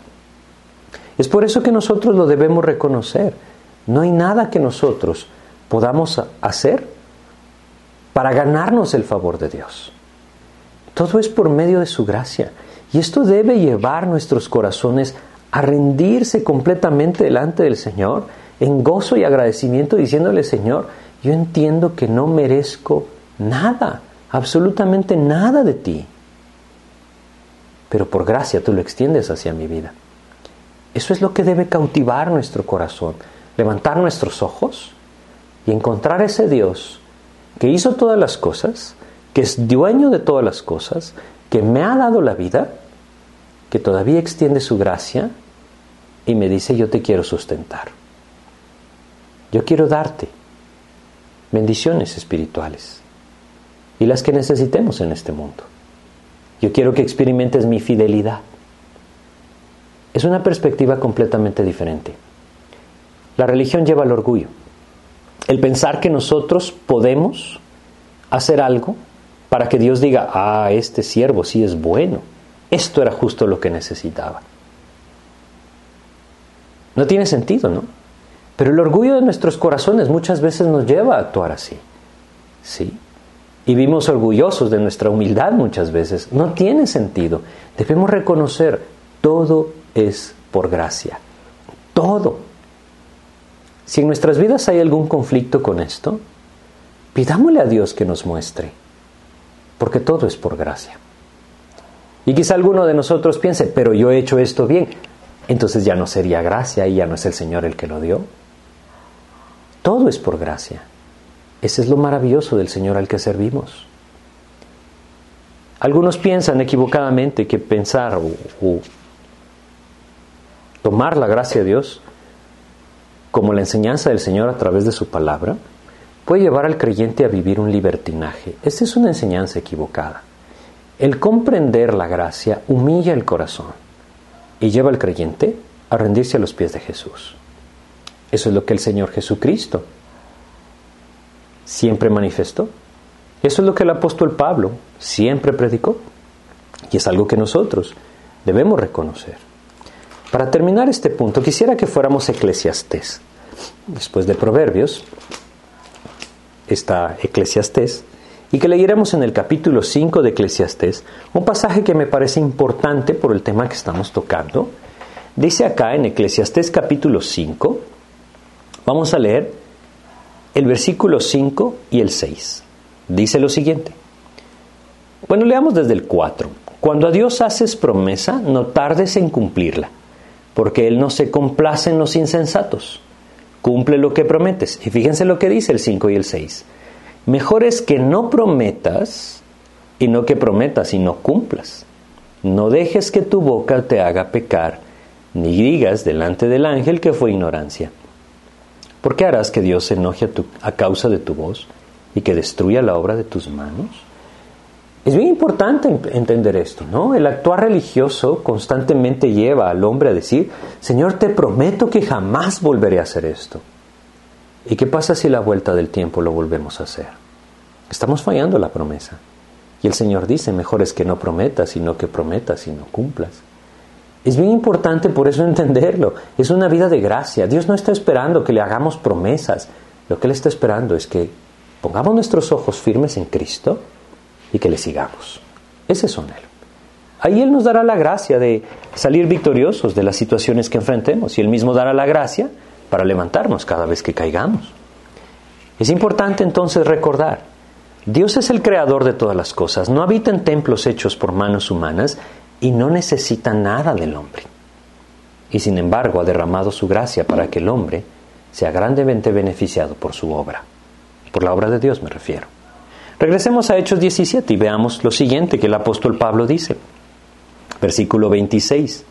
Es por eso que nosotros lo debemos reconocer. No hay nada que nosotros podamos hacer para ganarnos el favor de Dios. Todo es por medio de su gracia. Y esto debe llevar nuestros corazones a rendirse completamente delante del Señor en gozo y agradecimiento diciéndole, Señor, yo entiendo que no merezco nada, absolutamente nada de ti. Pero por gracia tú lo extiendes hacia mi vida. Eso es lo que debe cautivar nuestro corazón, levantar nuestros ojos y encontrar ese Dios que hizo todas las cosas, que es dueño de todas las cosas, que me ha dado la vida, que todavía extiende su gracia y me dice yo te quiero sustentar. Yo quiero darte bendiciones espirituales y las que necesitemos en este mundo. Yo quiero que experimentes mi fidelidad. Es una perspectiva completamente diferente. La religión lleva al orgullo. El pensar que nosotros podemos hacer algo para que Dios diga, ah, este siervo sí es bueno. Esto era justo lo que necesitaba. No tiene sentido, ¿no? Pero el orgullo de nuestros corazones muchas veces nos lleva a actuar así. ¿Sí? Y vivimos orgullosos de nuestra humildad muchas veces. No tiene sentido. Debemos reconocer, todo es por gracia. Todo. Si en nuestras vidas hay algún conflicto con esto, pidámosle a Dios que nos muestre, porque todo es por gracia. Y quizá alguno de nosotros piense, pero yo he hecho esto bien, entonces ya no sería gracia y ya no es el Señor el que lo dio. Todo es por gracia. Ese es lo maravilloso del Señor al que servimos. Algunos piensan equivocadamente que pensar o, tomar la gracia de Dios como la enseñanza del Señor a través de su palabra puede llevar al creyente a vivir un libertinaje. Esta es una enseñanza equivocada. El comprender la gracia humilla el corazón y lleva al creyente a rendirse a los pies de Jesús. Eso es lo que el Señor Jesucristo siempre manifestó. Eso es lo que el apóstol Pablo siempre predicó. Y es algo que nosotros debemos reconocer. Para terminar este punto, quisiera que fuéramos eclesiastés. Después de Proverbios, está eclesiastés, y que leyéramos en el capítulo 5 de Eclesiastés un pasaje que me parece importante por el tema que estamos tocando. Dice acá en Eclesiastés capítulo 5, Vamos a leer el versículo 5 y el 6. Dice lo siguiente. Bueno, leamos desde el 4. Cuando a Dios haces promesa, no tardes en cumplirla, porque Él no se complace en los insensatos. Cumple lo que prometes. Y fíjense lo que dice el 5 y el 6. Mejor es que no prometas y no que prometas y no cumplas. No dejes que tu boca te haga pecar, ni digas delante del ángel que fue ignorancia. ¿Por qué harás que Dios se enoje a, causa de tu voz y que destruya la obra de tus manos? Es bien importante entender esto, ¿no? El actuar religioso constantemente lleva al hombre a decir, Señor, te prometo que jamás volveré a hacer esto. ¿Y qué pasa si la vuelta del tiempo lo volvemos a hacer? Estamos fallando la promesa. Y el Señor dice, mejor es que no prometas, sino que prometas y no cumplas. Es bien importante por eso entenderlo. Es una vida de gracia. Dios no está esperando que le hagamos promesas. Lo que Él está esperando es que pongamos nuestros ojos firmes en Cristo y que le sigamos. Ese es Él. Ahí Él nos dará la gracia de salir victoriosos de las situaciones que enfrentemos y Él mismo dará la gracia para levantarnos cada vez que caigamos. Es importante entonces recordar, Dios es el creador de todas las cosas, no habita en templos hechos por manos humanas, y no necesita nada del hombre. Y sin embargo ha derramado su gracia para que el hombre sea grandemente beneficiado por su obra. Por la obra de Dios me refiero. Regresemos a Hechos 17 y veamos lo siguiente que el apóstol Pablo dice. Versículo 26.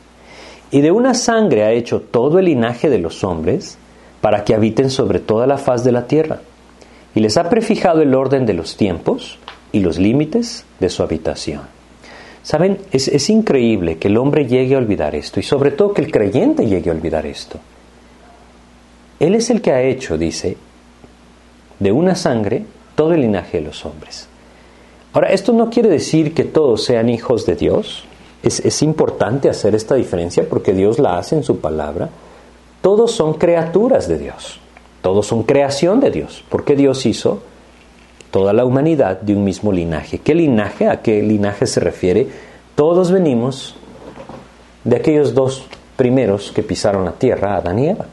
Y de una sangre ha hecho todo el linaje de los hombres para que habiten sobre toda la faz de la tierra. Y les ha prefijado el orden de los tiempos y los límites de su habitación Saben, es, increíble que el hombre llegue a olvidar esto y sobre todo que el creyente llegue a olvidar esto. Él es el que ha hecho, dice, de una sangre todo el linaje de los hombres. Ahora, esto no quiere decir que todos sean hijos de Dios. Es, es, importante hacer esta diferencia porque Dios la hace en su palabra. Todos son criaturas de Dios. Todos son creación de Dios. Porque Dios hizo toda la humanidad de un mismo linaje. ¿Qué linaje? ¿A qué linaje se refiere? Todos venimos de aquellos dos primeros que pisaron la tierra, Adán y Eva.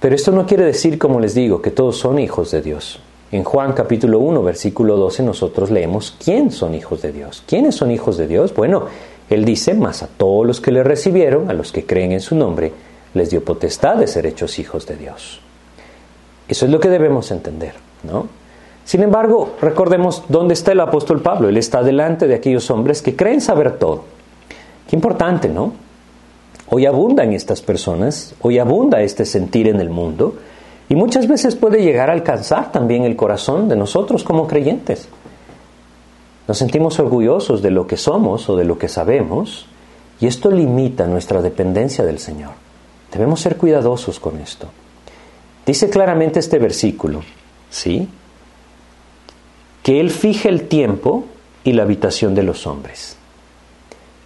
Pero esto no quiere decir, como les digo, que todos son hijos de Dios. En Juan capítulo 1, versículo 12, nosotros leemos quién son hijos de Dios. ¿Quiénes son hijos de Dios? Bueno, Él dice, más a todos los que le recibieron, a los que creen en su nombre, les dio potestad de ser hechos hijos de Dios. Eso es lo que debemos entender, ¿no? Sin embargo, recordemos dónde está el apóstol Pablo. Él está delante de aquellos hombres que creen saber todo. Qué importante, ¿no? Hoy abundan estas personas, hoy abunda este sentir en el mundo y muchas veces puede llegar a alcanzar también el corazón de nosotros como creyentes. Nos sentimos orgullosos de lo que somos o de lo que sabemos y esto limita nuestra dependencia del Señor. Debemos ser cuidadosos con esto. Dice claramente este versículo, ¿sí? Que Él fije el tiempo y la habitación de los hombres.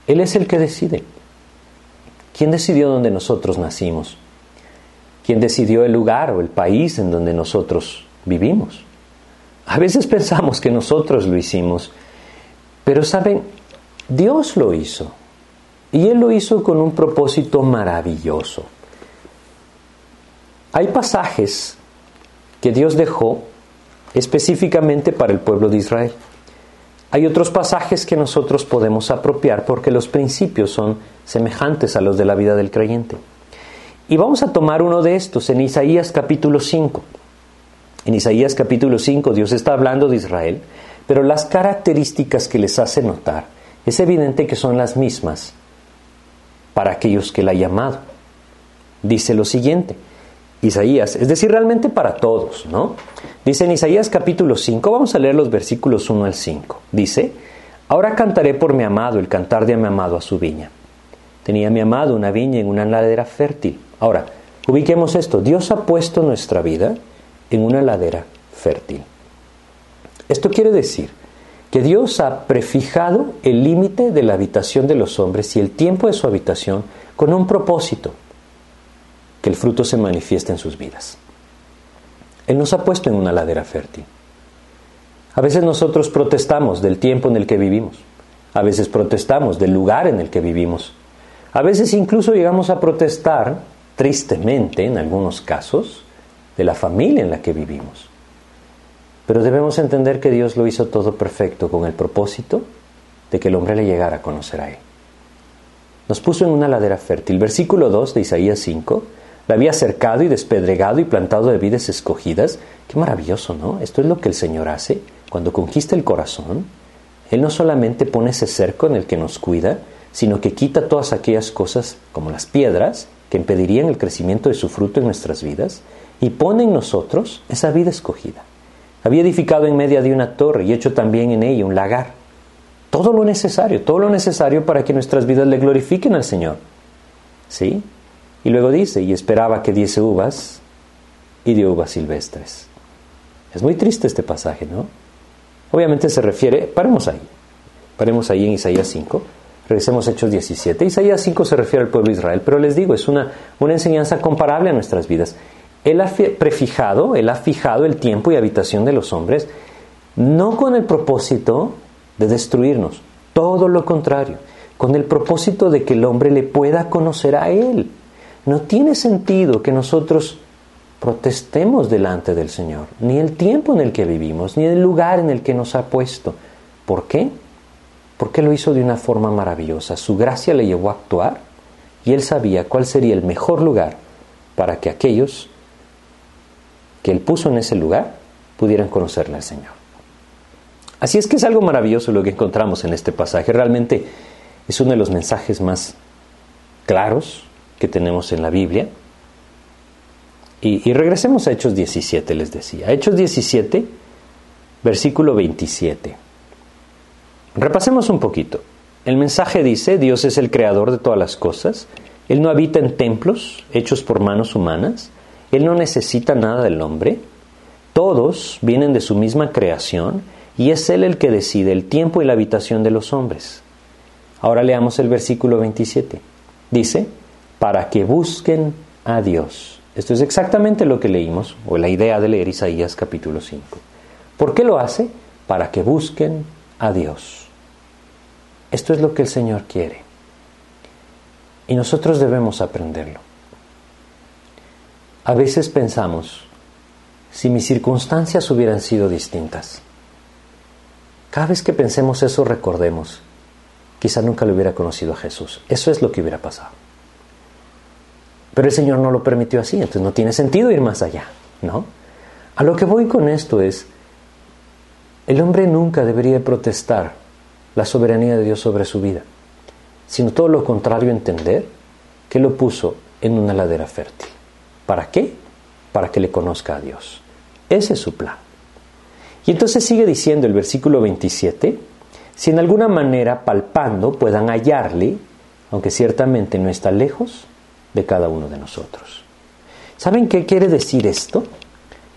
Él es el que decide. ¿Quién decidió dónde nosotros nacimos? ¿Quién decidió el lugar o el país en donde nosotros vivimos? A veces [laughs] pensamos que nosotros lo hicimos, pero saben, Dios lo hizo. Y Él lo hizo con un propósito maravilloso. Hay pasajes que Dios dejó específicamente para el pueblo de Israel. Hay otros pasajes que nosotros podemos apropiar porque los principios son semejantes a los de la vida del creyente. Y vamos a tomar uno de estos en Isaías capítulo 5. En Isaías capítulo 5 Dios está hablando de Israel, pero las características que les hace notar es evidente que son las mismas para aquellos que la ha llamado. Dice lo siguiente, Isaías, es decir, realmente para todos, ¿no? Dice en Isaías capítulo 5, vamos a leer los versículos 1 al 5. Dice, ahora cantaré por mi amado, el cantar de mi amado a su viña. Tenía mi amado una viña en una ladera fértil. Ahora, ubiquemos esto, Dios ha puesto nuestra vida en una ladera fértil. Esto quiere decir que Dios ha prefijado el límite de la habitación de los hombres y el tiempo de su habitación con un propósito que el fruto se manifieste en sus vidas. Él nos ha puesto en una ladera fértil. A veces nosotros protestamos del tiempo en el que vivimos. A veces protestamos del lugar en el que vivimos. A veces incluso llegamos a protestar, tristemente en algunos casos, de la familia en la que vivimos. Pero debemos entender que Dios lo hizo todo perfecto con el propósito de que el hombre le llegara a conocer a Él. Nos puso en una ladera fértil. Versículo 2 de Isaías 5 la había cercado y despedregado y plantado de vides escogidas. Qué maravilloso, ¿no? Esto es lo que el Señor hace cuando conquista el corazón. Él no solamente pone ese cerco en el que nos cuida, sino que quita todas aquellas cosas como las piedras que impedirían el crecimiento de su fruto en nuestras vidas y pone en nosotros esa vida escogida. Había edificado en medio de una torre y hecho también en ella un lagar. Todo lo necesario, todo lo necesario para que nuestras vidas le glorifiquen al Señor. ¿Sí? Y luego dice, y esperaba que diese uvas, y dio uvas silvestres. Es muy triste este pasaje, ¿no? Obviamente se refiere, paremos ahí, paremos ahí en Isaías 5, regresemos a Hechos 17. Isaías 5 se refiere al pueblo de Israel, pero les digo, es una, una enseñanza comparable a nuestras vidas. Él ha prefijado, Él ha fijado el tiempo y habitación de los hombres, no con el propósito de destruirnos, todo lo contrario, con el propósito de que el hombre le pueda conocer a Él. No tiene sentido que nosotros protestemos delante del Señor, ni el tiempo en el que vivimos, ni el lugar en el que nos ha puesto. ¿Por qué? Porque lo hizo de una forma maravillosa. Su gracia le llevó a actuar y él sabía cuál sería el mejor lugar para que aquellos que él puso en ese lugar pudieran conocerle al Señor. Así es que es algo maravilloso lo que encontramos en este pasaje. Realmente es uno de los mensajes más claros, que tenemos en la Biblia. Y, regresemos a Hechos 17, les decía. Hechos 17, versículo 27. Repasemos un poquito. El mensaje dice, Dios es el creador de todas las cosas. Él no habita en templos hechos por manos humanas. Él no necesita nada del hombre. Todos vienen de su misma creación y es Él el que decide el tiempo y la habitación de los hombres. Ahora leamos el versículo 27. Dice, para que busquen a Dios. Esto es exactamente lo que leímos, o la idea de leer Isaías capítulo 5. ¿Por qué lo hace? Para que busquen a Dios. Esto es lo que el Señor quiere. Y nosotros debemos aprenderlo. A veces pensamos, si mis circunstancias hubieran sido distintas, cada vez que pensemos eso recordemos, quizá nunca le hubiera conocido a Jesús. Eso es lo que hubiera pasado. Pero el Señor no lo permitió así, entonces no tiene sentido ir más allá, ¿no? A lo que voy con esto es, El hombre nunca debería protestar la soberanía de Dios sobre su vida, sino todo lo contrario entender que lo puso en una ladera fértil. ¿Para qué? Para que le conozca a Dios. Ese es su plan. Y entonces sigue diciendo el versículo 27, si en alguna manera palpando puedan hallarle, aunque ciertamente no está lejos de cada uno de nosotros. ¿Saben qué quiere decir esto?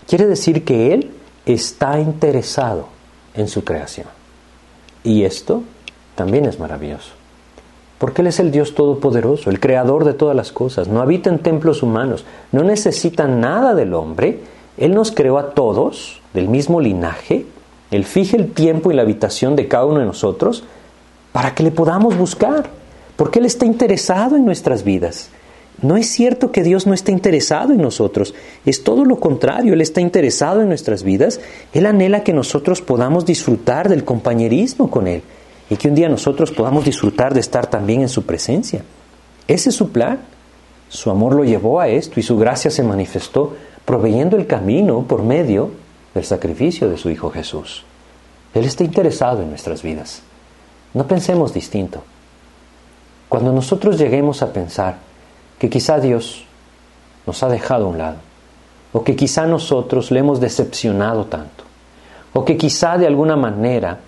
Quiere decir que Él está interesado en su creación. Y esto también es maravilloso. Porque Él es el Dios Todopoderoso, el Creador de todas las cosas. No habita en templos humanos, no necesita nada del hombre. Él nos creó a todos del mismo linaje. Él fija el tiempo y la habitación de cada uno de nosotros para que le podamos buscar. Porque Él está interesado en nuestras vidas. No es cierto que Dios no esté interesado en nosotros, es todo lo contrario, Él está interesado en nuestras vidas, Él anhela que nosotros podamos disfrutar del compañerismo con Él y que un día nosotros podamos disfrutar de estar también en su presencia. Ese es su plan. Su amor lo llevó a esto y su gracia se manifestó proveyendo el camino por medio del sacrificio de su Hijo Jesús. Él está interesado en nuestras vidas. No pensemos distinto. Cuando nosotros lleguemos a pensar, que quizá Dios nos ha dejado a un lado, o que quizá nosotros le hemos decepcionado tanto, o que quizá de alguna manera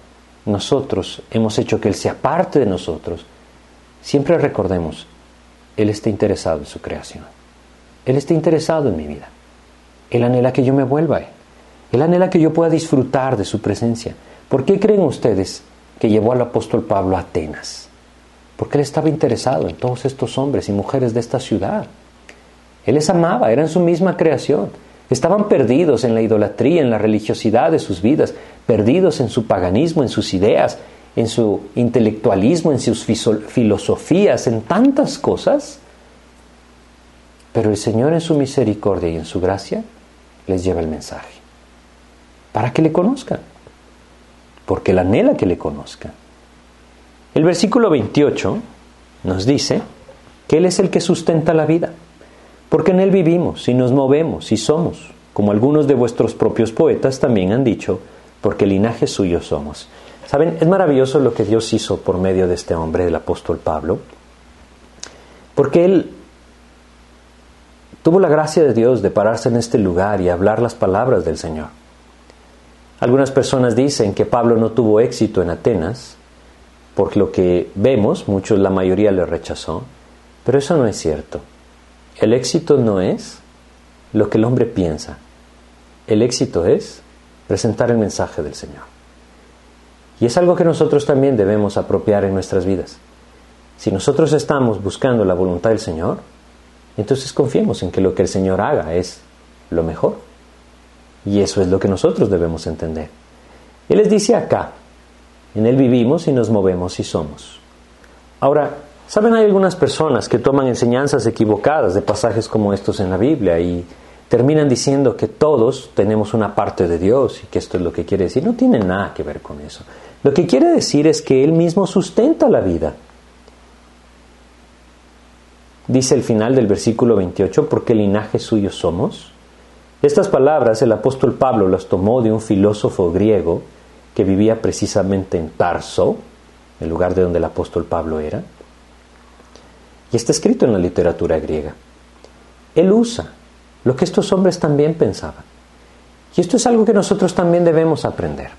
nosotros hemos hecho que Él sea parte de nosotros, siempre recordemos, Él está interesado en su creación. Él está interesado en mi vida. Él anhela que yo me vuelva a Él. Él anhela que yo pueda disfrutar de su presencia. ¿Por qué creen ustedes que llevó al apóstol Pablo a Atenas? Porque él estaba interesado en todos estos hombres y mujeres de esta ciudad. Él les amaba, eran su misma creación. Estaban perdidos en la idolatría, en la religiosidad de sus vidas, perdidos en su paganismo, en sus ideas, en su intelectualismo, en sus filosofías, en tantas cosas. Pero el Señor en su misericordia y en su gracia les lleva el mensaje. Para que le conozcan. Porque Él anhela que le conozcan. El versículo 28 nos dice que Él es el que sustenta la vida, porque en Él vivimos y nos movemos y somos, como algunos de vuestros propios poetas también han dicho, porque linaje suyo somos. Saben, es maravilloso lo que Dios hizo por medio de este hombre, el apóstol Pablo, porque Él tuvo la gracia de Dios de pararse en este lugar y hablar las palabras del Señor. Algunas personas dicen que Pablo no tuvo éxito en Atenas, por lo que vemos, muchos, la mayoría le rechazó, pero eso no es cierto. El éxito no es lo que el hombre piensa. El éxito es presentar el mensaje del Señor. Y es algo que nosotros también debemos apropiar en nuestras vidas. Si nosotros estamos buscando la voluntad del Señor, entonces confiemos en que lo que el Señor haga es lo mejor. Y eso es lo que nosotros debemos entender. Él les dice acá, en Él vivimos y nos movemos y somos. Ahora, ¿saben? Hay algunas personas que toman enseñanzas equivocadas de pasajes como estos en la Biblia y terminan diciendo que todos tenemos una parte de Dios y que esto es lo que quiere decir. No tiene nada que ver con eso. Lo que quiere decir es que Él mismo sustenta la vida. Dice el final del versículo 28, porque linaje suyo somos. Estas palabras el apóstol Pablo las tomó de un filósofo griego que vivía precisamente en Tarso, el lugar de donde el apóstol Pablo era, y está escrito en la literatura griega. Él usa lo que estos hombres también pensaban. Y esto es algo que nosotros también debemos aprender.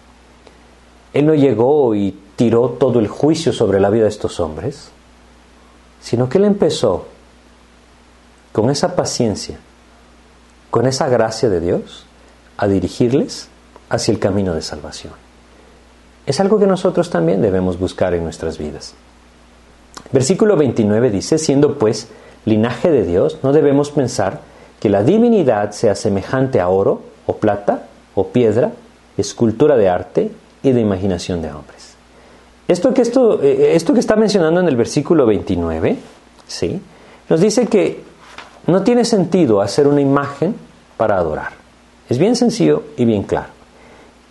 Él no llegó y tiró todo el juicio sobre la vida de estos hombres, sino que él empezó con esa paciencia, con esa gracia de Dios, a dirigirles hacia el camino de salvación es algo que nosotros también debemos buscar en nuestras vidas. Versículo 29 dice, siendo pues linaje de Dios, no debemos pensar que la divinidad sea semejante a oro o plata o piedra, escultura de arte y de imaginación de hombres. Esto que, esto, eh, esto que está mencionando en el versículo 29, ¿sí? nos dice que no tiene sentido hacer una imagen para adorar. Es bien sencillo y bien claro.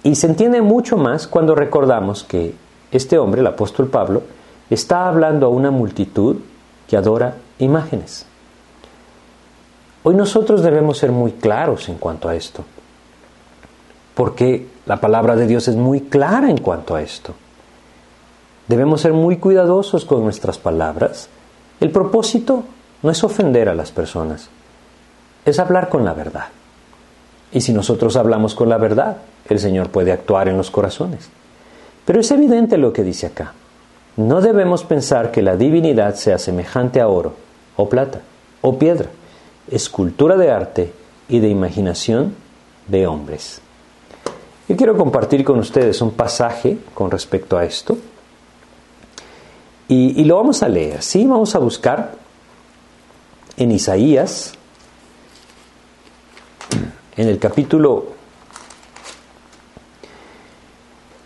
Y se entiende mucho más cuando recordamos que este hombre, el apóstol Pablo, está hablando a una multitud que adora imágenes. Hoy nosotros debemos ser muy claros en cuanto a esto. porque la palabra de Dios es muy clara en cuanto a esto. Debemos ser muy cuidadosos con nuestras palabras. El propósito no es ofender a las personas, es hablar con la verdad. Y si nosotros hablamos con la verdad, el Señor puede actuar en los corazones. Pero es evidente lo que dice acá. No debemos pensar que la divinidad sea semejante a oro, o plata, o piedra, escultura de arte y de imaginación de hombres. Yo quiero compartir con ustedes un pasaje con respecto a esto. Y, lo vamos a leer, ¿sí? Vamos a buscar en Isaías, en el capítulo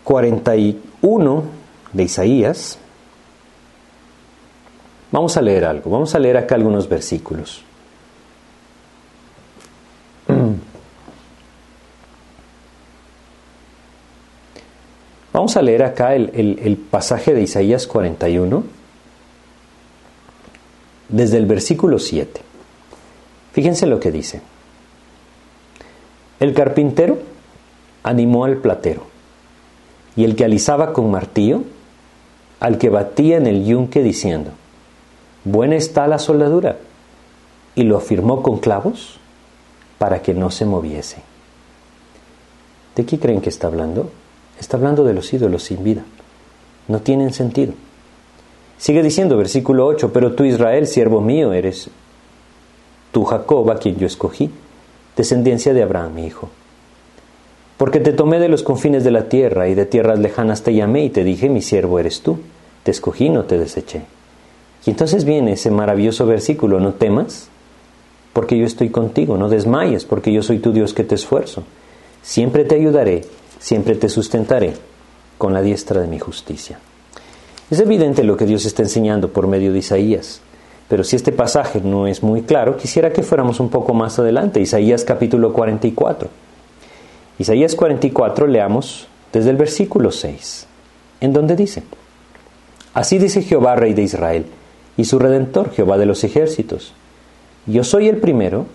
41 de Isaías, vamos a leer algo, vamos a leer acá algunos versículos. [clears throat] Vamos a leer acá el, pasaje de Isaías 41, desde el versículo 7. Fíjense lo que dice. El carpintero animó al platero, y el que alisaba con martillo, al que batía en el yunque diciendo, buena está la soldadura, y lo afirmó con clavos para que no se moviese. ¿De qué creen que está hablando? Está hablando de los ídolos sin vida. No tienen sentido. Sigue diciendo, versículo 8, pero tú Israel, siervo mío, eres tú Jacob, a quien yo escogí, descendencia de Abraham, mi hijo. Porque te tomé de los confines de la tierra y de tierras lejanas te llamé y te dije, mi siervo eres tú, te escogí, no te deseché. Y entonces viene ese maravilloso versículo, no temas, porque yo estoy contigo, no desmayes, porque yo soy tu Dios que te esfuerzo. Siempre te ayudaré siempre te sustentaré con la diestra de mi justicia. Es evidente lo que Dios está enseñando por medio de Isaías, pero si este pasaje no es muy claro, quisiera que fuéramos un poco más adelante, Isaías capítulo 44. Isaías 44 leamos desde el versículo 6, en donde dice, Así dice Jehová, Rey de Israel, y su Redentor, Jehová de los ejércitos, Yo soy el primero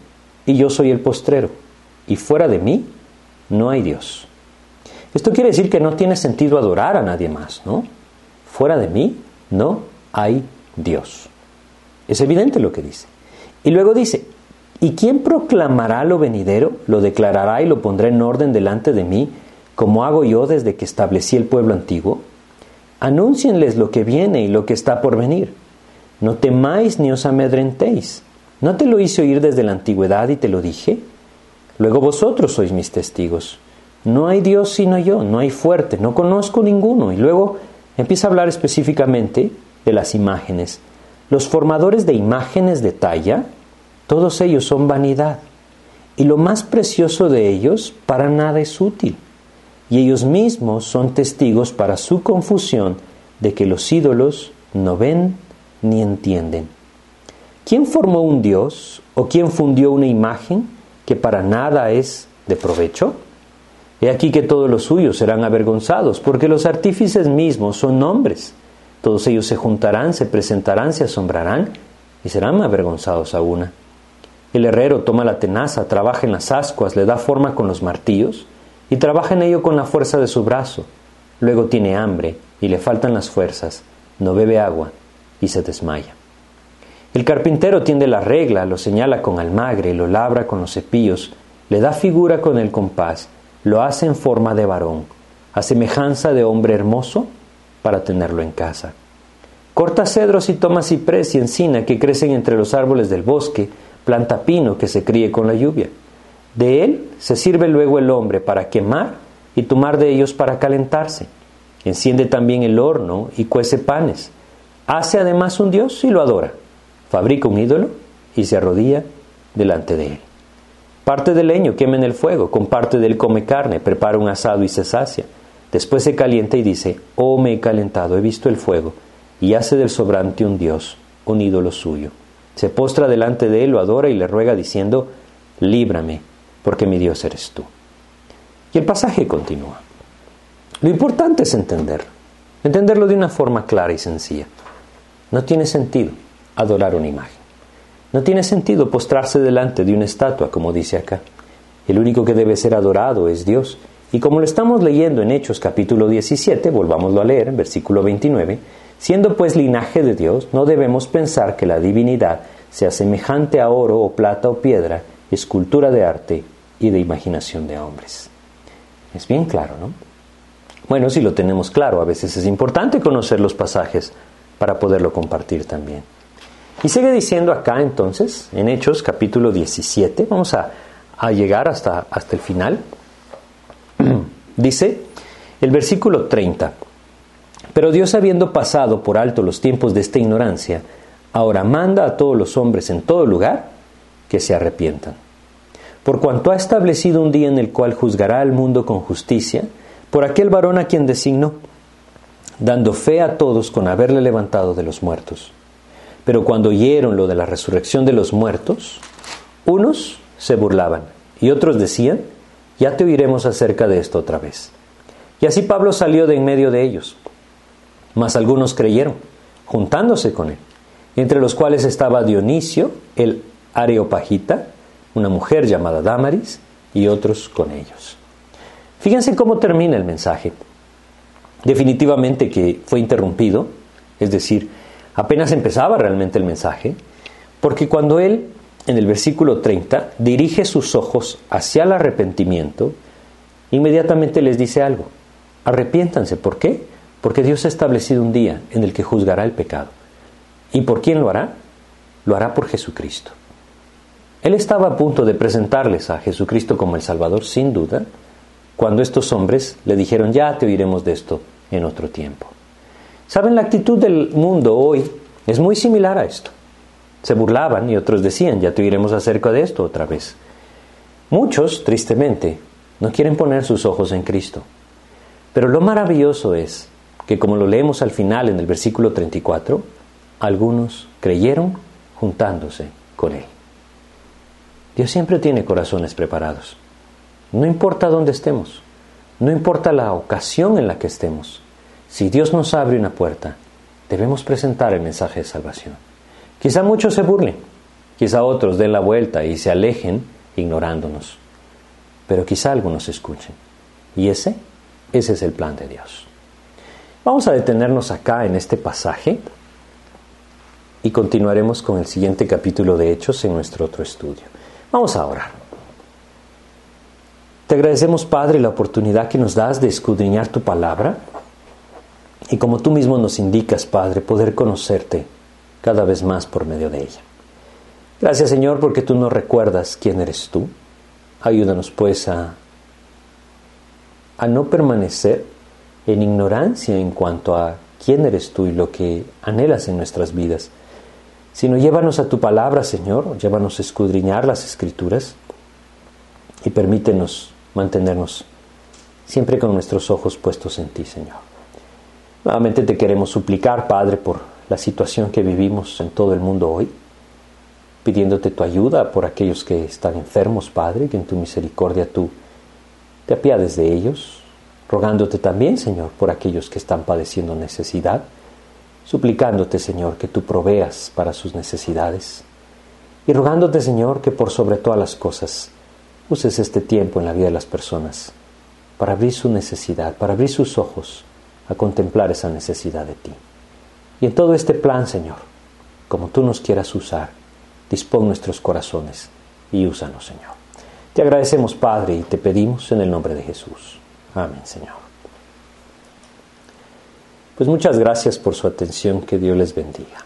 y yo soy el postrero, y fuera de mí no hay Dios. Esto quiere decir que no tiene sentido adorar a nadie más, ¿no? Fuera de mí no hay Dios. Es evidente lo que dice. Y luego dice, ¿y quién proclamará lo venidero? Lo declarará y lo pondrá en orden delante de mí, como hago yo desde que establecí el pueblo antiguo. Anúncienles lo que viene y lo que está por venir. No temáis ni os amedrentéis. ¿No te lo hice oír desde la antigüedad y te lo dije? Luego vosotros sois mis testigos. No hay Dios sino yo, no hay fuerte, no conozco ninguno. Y luego empieza a hablar específicamente de las imágenes. Los formadores de imágenes de talla, todos ellos son vanidad. Y lo más precioso de ellos para nada es útil. Y ellos mismos son testigos para su confusión de que los ídolos no ven ni entienden. ¿Quién formó un Dios o quién fundió una imagen que para nada es de provecho? He aquí que todos los suyos serán avergonzados, porque los artífices mismos son hombres. Todos ellos se juntarán, se presentarán, se asombrarán y serán avergonzados a una. El herrero toma la tenaza, trabaja en las ascuas, le da forma con los martillos y trabaja en ello con la fuerza de su brazo. Luego tiene hambre y le faltan las fuerzas, no bebe agua y se desmaya. El carpintero tiende la regla, lo señala con almagre, lo labra con los cepillos, le da figura con el compás lo hace en forma de varón, a semejanza de hombre hermoso, para tenerlo en casa. Corta cedros y toma ciprés y encina que crecen entre los árboles del bosque, planta pino que se críe con la lluvia. De él se sirve luego el hombre para quemar y tomar de ellos para calentarse. Enciende también el horno y cuece panes. Hace además un dios y lo adora. Fabrica un ídolo y se arrodilla delante de él. Parte del leño quema en el fuego, con parte del come carne, prepara un asado y se sacia. Después se calienta y dice, oh me he calentado, he visto el fuego, y hace del sobrante un dios, un ídolo suyo. Se postra delante de él, lo adora y le ruega diciendo, líbrame, porque mi Dios eres tú. Y el pasaje continúa. Lo importante es entenderlo, entenderlo de una forma clara y sencilla. No tiene sentido adorar una imagen. No tiene sentido postrarse delante de una estatua, como dice acá. El único que debe ser adorado es Dios, Y como lo estamos leyendo en Hechos capítulo 17, volvámoslo a leer, en versículo 29, siendo pues linaje de Dios, no debemos pensar que la divinidad sea semejante a oro o plata o piedra, escultura de arte y de imaginación de hombres. Es bien claro, ¿no? Bueno, si lo tenemos claro, a veces es importante conocer los pasajes para poderlo compartir también. Y sigue diciendo acá entonces, en Hechos capítulo 17, vamos a, a llegar hasta, hasta el final, [clears throat] Dice el versículo 30, pero Dios habiendo pasado por alto los tiempos de esta ignorancia, ahora manda a todos los hombres en todo lugar que se arrepientan. Por cuanto ha establecido un día en el cual juzgará al mundo con justicia, por aquel varón a quien designó, dando fe a todos con haberle levantado de los muertos. Pero cuando oyeron lo de la resurrección de los muertos, unos se burlaban y otros decían, ya te oiremos acerca de esto otra vez. Y así Pablo salió de en medio de ellos. Mas algunos creyeron, juntándose con él, entre los cuales estaba Dionisio, el Areopagita, una mujer llamada Damaris, y otros con ellos. Fíjense cómo termina el mensaje. Definitivamente que fue interrumpido, es decir, apenas empezaba realmente el mensaje, porque cuando él en el versículo 30, dirige sus ojos hacia el arrepentimiento, inmediatamente les dice algo. Arrepiéntanse. ¿Por qué? Porque Dios ha establecido un día en el que juzgará el pecado. ¿Y por quién lo hará? Lo hará por Jesucristo. Él estaba a punto de presentarles a Jesucristo como el Salvador, sin duda, cuando estos hombres le dijeron, ya te oiremos de esto en otro tiempo. ¿Saben? La actitud del mundo hoy es muy similar a esto. Se burlaban y otros decían, ya te oiremos acerca de esto otra vez. Muchos, tristemente, no quieren poner sus ojos en Cristo. Pero lo maravilloso es que, como lo leemos al final en el versículo 34, algunos creyeron juntándose con Él. Dios siempre tiene corazones preparados. No importa dónde estemos, no importa la ocasión en la que estemos, si Dios nos abre una puerta, debemos presentar el mensaje de salvación. Quizá muchos se burlen, quizá otros den la vuelta y se alejen ignorándonos, pero quizá algunos escuchen. Y ese, ese es el plan de Dios. Vamos a detenernos acá en este pasaje y continuaremos con el siguiente capítulo de Hechos en nuestro otro estudio. Vamos a orar. Te agradecemos, Padre, la oportunidad que nos das de escudriñar tu palabra y como tú mismo nos indicas, Padre, poder conocerte cada vez más por medio de ella. Gracias Señor porque tú nos recuerdas quién eres tú. Ayúdanos pues a, a no permanecer en ignorancia en cuanto a quién eres tú y lo que anhelas en nuestras vidas, sino llévanos a tu palabra, Señor, llévanos a escudriñar las escrituras y permítenos mantenernos siempre con nuestros ojos puestos en ti, Señor. Nuevamente te queremos suplicar, Padre, por la situación que vivimos en todo el mundo hoy, pidiéndote tu ayuda por aquellos que están enfermos, Padre, que en tu misericordia tú te apiades de ellos, rogándote también, Señor, por aquellos que están padeciendo necesidad, suplicándote, Señor, que tú proveas para sus necesidades, y rogándote, Señor, que por sobre todas las cosas uses este tiempo en la vida de las personas para abrir su necesidad, para abrir sus ojos a contemplar esa necesidad de ti. Y en todo este plan, Señor, como tú nos quieras usar, dispón nuestros corazones y úsanos, Señor. Te agradecemos, Padre, y te pedimos en el nombre de Jesús. Amén, Señor. Pues muchas gracias por su atención, que Dios les bendiga.